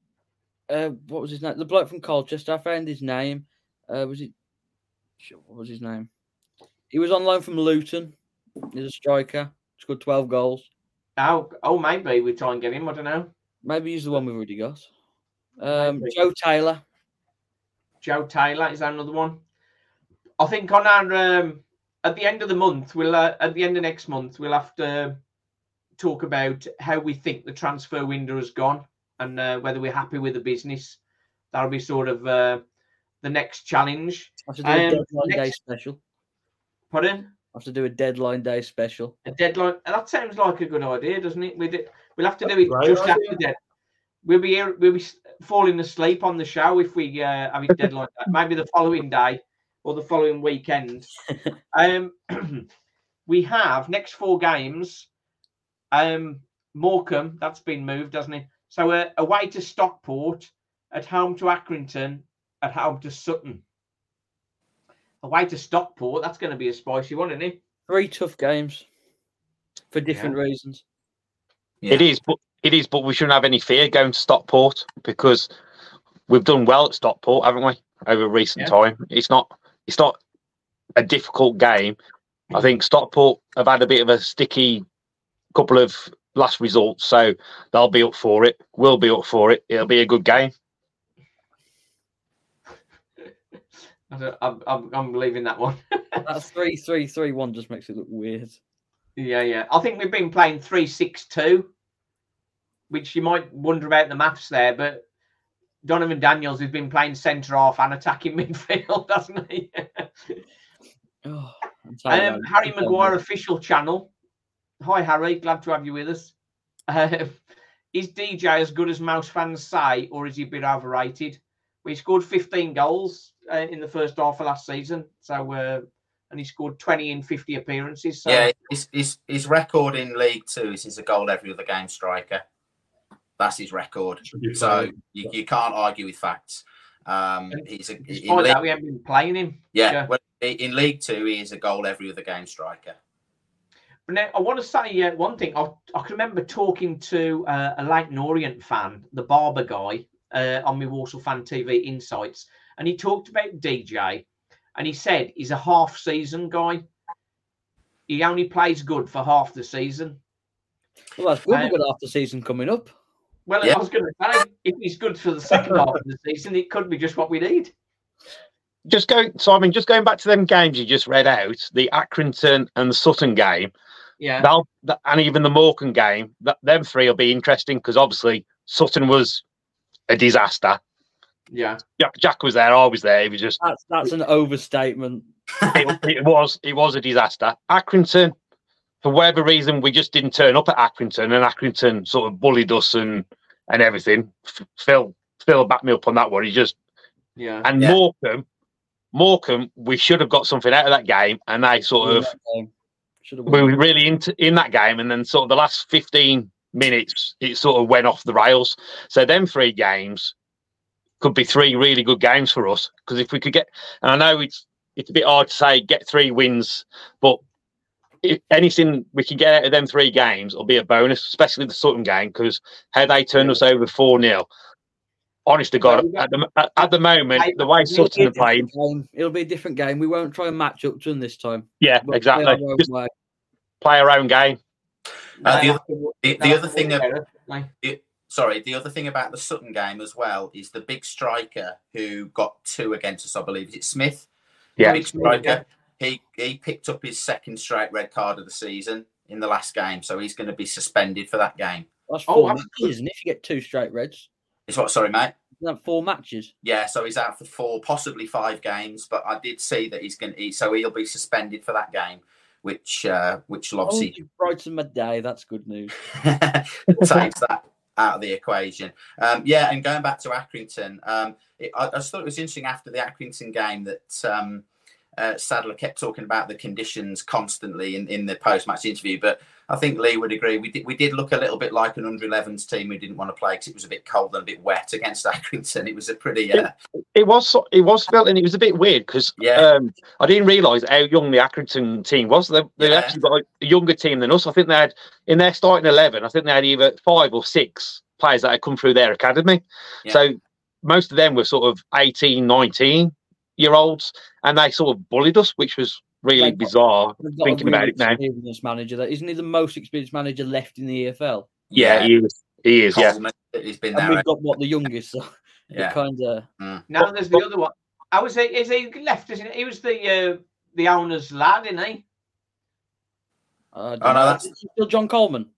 Uh, what was his name? The bloke from Colchester. I found his name. Uh, was it? What was his name? He was on loan from Luton. He's a striker. Scored twelve goals. Oh, oh, maybe we try and get him. I don't know. Maybe he's the one we've already got. Um, Maybe. Joe Taylor. Joe Taylor is that another one. I think on our um, at the end of the month, we'll uh, at the end of next month, we'll have to talk about how we think the transfer window has gone and uh, whether we're happy with the business. That'll be sort of uh, the next challenge. I have to do a Um, deadline day special. Pardon? I have to do a deadline day special. A deadline. That sounds like a good idea, doesn't it? We did, we'll have to do it Great just idea. after that. We'll be here, we'll be falling asleep on the show if we uh, have it deadline. day. Maybe the following day or the following weekend. um, we have next four games. Um, Morecambe, that's been moved, hasn't it? So uh, away to Stockport, at home to Accrington, at home to Sutton. Away to Stockport, that's going to be a spicy one, isn't it? Three tough games for different reasons. Yeah. It is, but it is, but we shouldn't have any fear going to Stockport because we've done well at Stockport, haven't we, over recent Yeah. time? It's not, it's not a difficult game. I think Stockport have had a bit of a sticky couple of last results, so they'll be up for it. We'll be up for it. It'll be a good game. I don't- I'm, I'm, I'm leaving that one. That three three three one just makes it look weird. yeah, yeah. I think we've been playing three six two, which you might wonder about the maths there, but Donovan Daniels has been playing centre half and attacking midfield, hasn't he? Oh, um. Harry Maguire official channel. Hi Harry, glad to have you with us. Um, is DJ as good as most fans say, or is he a bit overrated? We scored 15 goals uh, in the first half of last season, so uh, and he scored 20 in 50 appearances. So Yeah, his, his, his record in League Two is he's a goal every other game striker. That's his record. So you, you can't argue with facts. Um, he's a, in despite League, that, we haven't been playing him. yeah, yeah. Well, in League Two, he is a goal every other game striker. But now I want to say uh, one thing. I, I can remember talking to uh, a Leyton Orient fan, the barber guy, uh, on my Walsall Fan TV Insights, and he talked about DJ, and he said he's a half season guy. He only plays good for half the season. Well, that's good. Um, We've got half the season coming up. Well, Yeah. I was going to say if he's good for the second half of the season, it could be just what we need. Just go, Simon. Just going back to them games you just read out, the Accrington and the Sutton game. Yeah, They'll, th- and even the Morecambe game, that, them three will be interesting because obviously Sutton was a disaster. yeah. Jack, Jack was there, I was there. It was just, That's that's an overstatement. it, it was, it was a disaster. Accrington, for whatever reason, we just didn't turn up at Accrington, and Accrington sort of bullied us and and everything. F- Phil, Phil backed me up on that one. He just Yeah. and Yeah. Morecambe, Morecambe, we should have got something out of that game, and they sort of Should have we were really into in that game, and then sort of the last fifteen minutes, it sort of went off the rails. So them three games could be three really good games for us because if we could get, and I know it's it's a bit hard to say get three wins, but if anything we can get out of them three games will be a bonus, especially the Sutton game because how they turned us over four 0 Honest to God, we at the at, at the moment, Hey, the way it'll Sutton are playing, Game. It'll be a different game. We won't try and match up to them this time. yeah, We'll play exactly. our own play our own game. Uh, the, have the, the other thing, work ab- better, don't sorry, the other thing about the Sutton game as well is the big striker who got two against us. I believe is it Smith. Yeah. big striker. He he picked up his second straight red card of the season in the last game, so he's going to be suspended for that game. That's Oh, four that's matches, and if you get two straight reds, Is what? Sorry, mate. four matches? Yeah, so he's out for four, possibly five games. But I did see that he's going to. Eat so he'll be suspended for that game, which uh, which will Oh, obviously you brighten my day. That's good news. takes that out of the equation. Um, yeah, and going back to Accrington, um, it, I, I just thought it was interesting after the Accrington game that um, uh, Sadler kept talking about the conditions constantly in, in the post match interview. But I think Lee would agree. We did we did look a little bit like an under 11s team who didn't want to play because it was a bit cold and a bit wet against Accrington. It was a pretty uh, It was it was felt and it was a bit weird because Yeah. um, I didn't realise how young the Accrington team was. They they Yeah. actually got a younger team than us. I think they had in their starting eleven. I think they had either five or six players that had come through their academy. Yeah. So most of them were sort of 18, 19 year olds, and they sort of bullied us, which was really They've bizarre They've got a thinking about it now. experienced manager. That isn't he the most experienced manager left in the EFL? Yeah, he is. He is. Yeah, he's been And there. we've got what the youngest, so Yeah. kind of Now there's the other one. I was is he left? Isn't he? He was the uh, the owner's lad, isn't he? uh, Oh, no, that's- still John Coleman.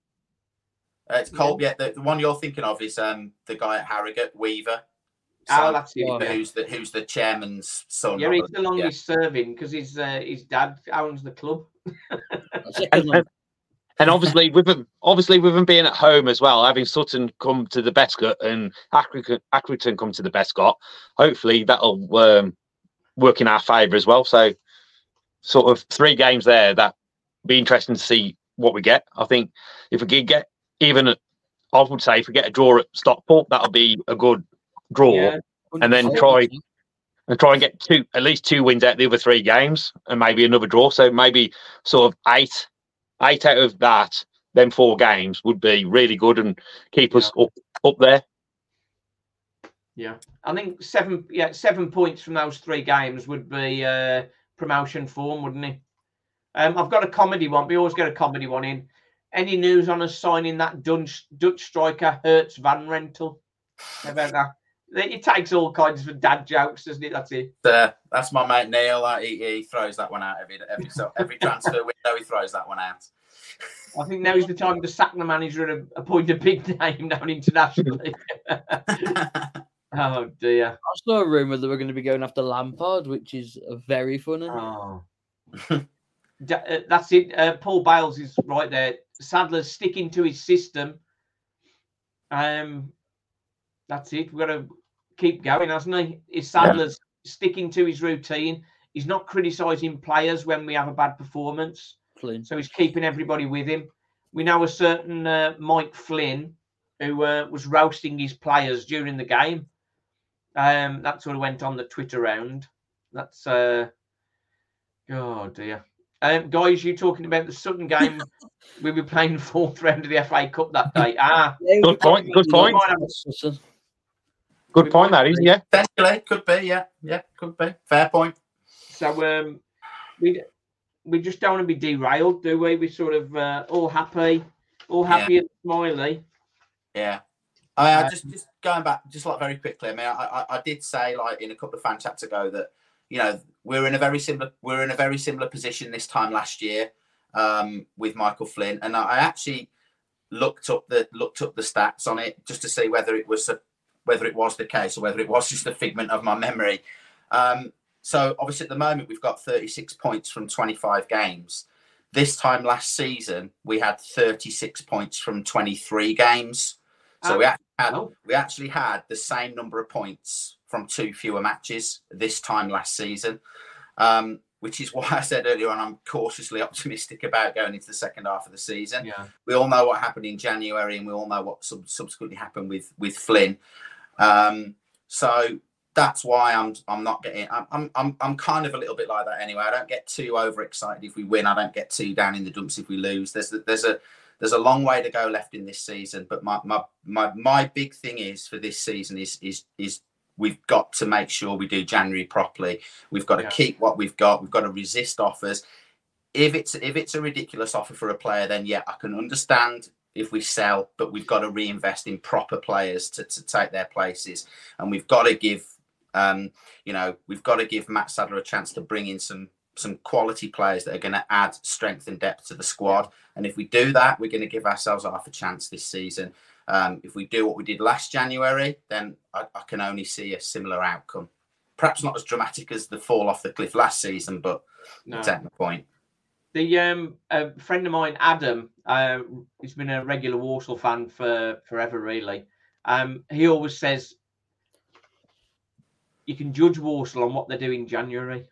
Uh, it's Col. Yeah, the, the one you're thinking of is um the guy at Harrogate, Weaver. Oh, Simon that's it. Who's the who's the chairman's son. Yeah, he's the yeah. longest serving because his uh, his dad owns the club. and, and, and obviously with them, obviously with them being at home as well, having Sutton come to the Bescot and Accrington, Accrington come to the Bescot, hopefully that'll um, work in our favour as well. So, sort of three games there that be interesting to see what we get. I think if we could get even, I would say if we get a draw at Stockport, that'll be a good draw, Yeah. and then try and try and get two at least two wins out of the other three games and maybe another draw. So maybe sort of eight, eight out of that, then four games would be really good and keep us up up there. Yeah, I think seven. Yeah, seven points from those three games would be uh, promotion form, wouldn't it? Um, I've got a comedy one. We always get a comedy one in. Any news on us signing that Dutch Dutch striker Hertz Van Rental? About that? It takes all kinds of dad jokes, doesn't it? That's it. Uh, that's my mate Neil. Uh, he, he throws that one out every every so every transfer window. He throws that one out. I think now is the time to sack the manager and appoint a big name down internationally. oh dear. I saw a rumor that we're going to be going after Lampard, which is very funny. Oh. Uh, That's it. Uh, Paul Bales is right there. Sadler's sticking to his system. Um, that's it. We've got to keep going, hasn't he? Is Sadler's sticking to his routine? He's not criticising players when we have a bad performance, Flynn. so he's keeping everybody with him. We know a certain uh, Mike Flynn who uh, was roasting his players during the game. Um, that sort of went on the Twitter round. That's uh, oh dear. Um, guys, you talking about the Sutton game? we were playing fourth round of the FA Cup that day. Ah, Good point. Good point. Good point. That is yeah. Potentially, could be. Yeah, yeah, could be. Fair point. So um, we we just don't want to be derailed, do we? We sort of uh, all happy, all happy and smiley. Yeah. I mean, I Uh, just just going back, just like very quickly. I mean, I, I, I did say like in a couple of fan chats ago that you know we're in a very similar we're in a very similar position this time last year um, with Michael Flynn, and I, I actually looked up the looked up the stats on it just to see whether it was a, whether it was the case or whether it was just a figment of my memory. Um, so obviously at the moment we've got 36 points from 25 games. This time last season we had 36 points from 23 games. So we Oh. actually had Oh. we actually had the same number of points from two fewer matches this time last season, um, which is why I said earlier on I'm cautiously optimistic about going into the second half of the season. Yeah. We all know what happened in January, and we all know what sub- subsequently happened with with Flynn. Um, so that's why I'm I'm not getting I'm, I'm I'm I'm kind of a little bit like that anyway. I don't get too overexcited if we win. I don't get too down in the dumps if we lose. There's there's a there's a long way to go left in this season, but my my my, my big thing is for this season is is is we've got to make sure we do January properly. We've got to Yeah. keep what we've got. We've got to resist offers. If it's if it's a ridiculous offer for a player, then yeah, I can understand if we sell, but we've got to reinvest in proper players to, to take their places, and we've got to give um, you know we've got to give Matt Sadler a chance to bring in some some quality players that are going to add strength and depth to the squad. And if we do that, we're going to give ourselves half a chance this season. Um, if we do what we did last January, then I, I can only see a similar outcome. Perhaps not as dramatic as the fall off the cliff last season, but No. you the point. The um, a friend of mine, Adam, uh, he's been a regular Walsall fan for forever, really. Um, he always says you can judge Walsall on what they do in January.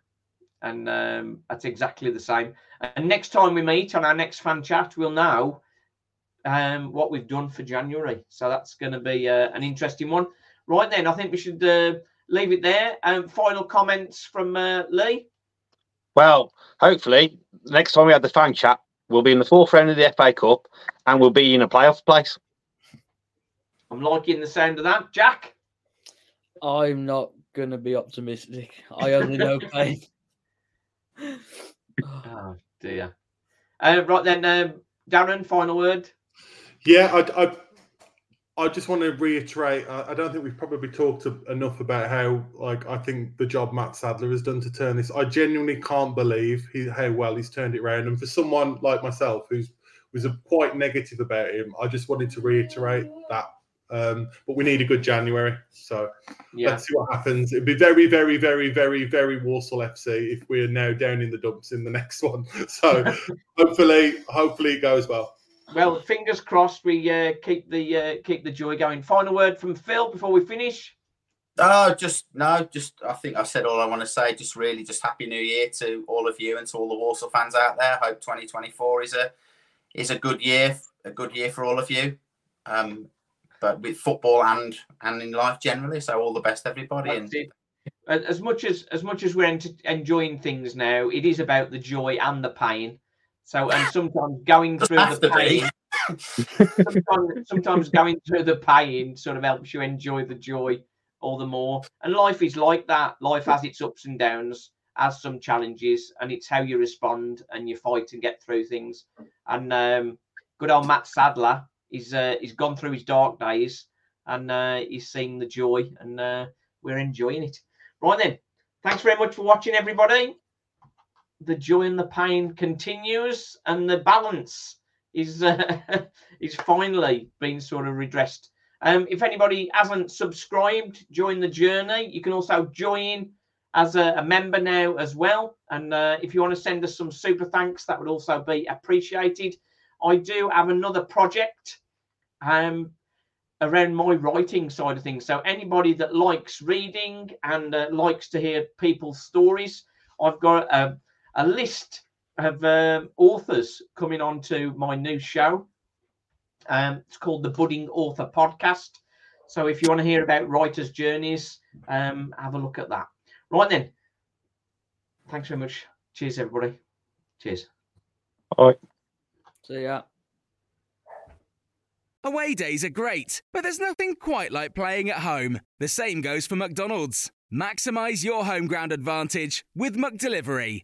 and um, that's exactly the same. And next time we meet on our next fan chat, we'll know um, what we've done for January. So that's going to be uh, an interesting one. Right then, I think we should uh, leave it there. Um, final comments from uh, Lee. Well, hopefully, next time we have the fan chat, we'll be in the fourth round of the FA Cup and we'll be in a playoff place. I'm liking the sound of that, Jack. I'm not gonna be optimistic. I only know pain. oh dear. Uh, right then, um, Darren, final word. Yeah, I, I, I just want to reiterate. I, I don't think we've probably talked enough about how, like, I think the job Matt Sadler has done to turn this. I genuinely can't believe he, how well he's turned it around. And for someone like myself, who's was quite negative about him, I just wanted to reiterate that um, but we need a good January. So yeah. let's see what happens. It'd be very, very, very, very, very Walsall FC if we're now down in the dumps in the next one. So hopefully, hopefully it goes well. Well, fingers crossed. We uh, keep the uh, keep the joy going. Final word from Phil before we finish. Oh, just no, just I think I've said all I want to say. Just really, just happy New Year to all of you and to all the Walsall fans out there. Hope 2024 is a is a good year, a good year for all of you. Um, but with football and and in life generally. So all the best, everybody. and as much as as much as we're enjoying things now, it is about the joy and the pain. So and sometimes going through the pain. sometimes, sometimes going through the pain sort of helps you enjoy the joy all the more. And life is like that. Life has its ups and downs, has some challenges, and it's how you respond and you fight and get through things. And um, good old Matt Sadler, he's uh, he's gone through his dark days and uh, he's seeing the joy and uh, we're enjoying it. Right then, thanks very much for watching, everybody. The joy and the pain continues, and the balance is uh, is finally being sort of redressed. Um, if anybody hasn't subscribed, join the journey. You can also join as a, a member now as well. And uh, if you want to send us some super thanks, that would also be appreciated. I do have another project um, around my writing side of things. So anybody that likes reading and uh, likes to hear people's stories, I've got a, a list of um, authors coming on to my new show. Um, it's called the Budding Author Podcast. So if you want to hear about writers' journeys, um, have a look at that. Right then. Thanks very much. Cheers, everybody. Cheers. All right. See ya. Away days are great, but there's nothing quite like playing at home. The same goes for McDonald's. Maximize your home ground advantage with McDelivery.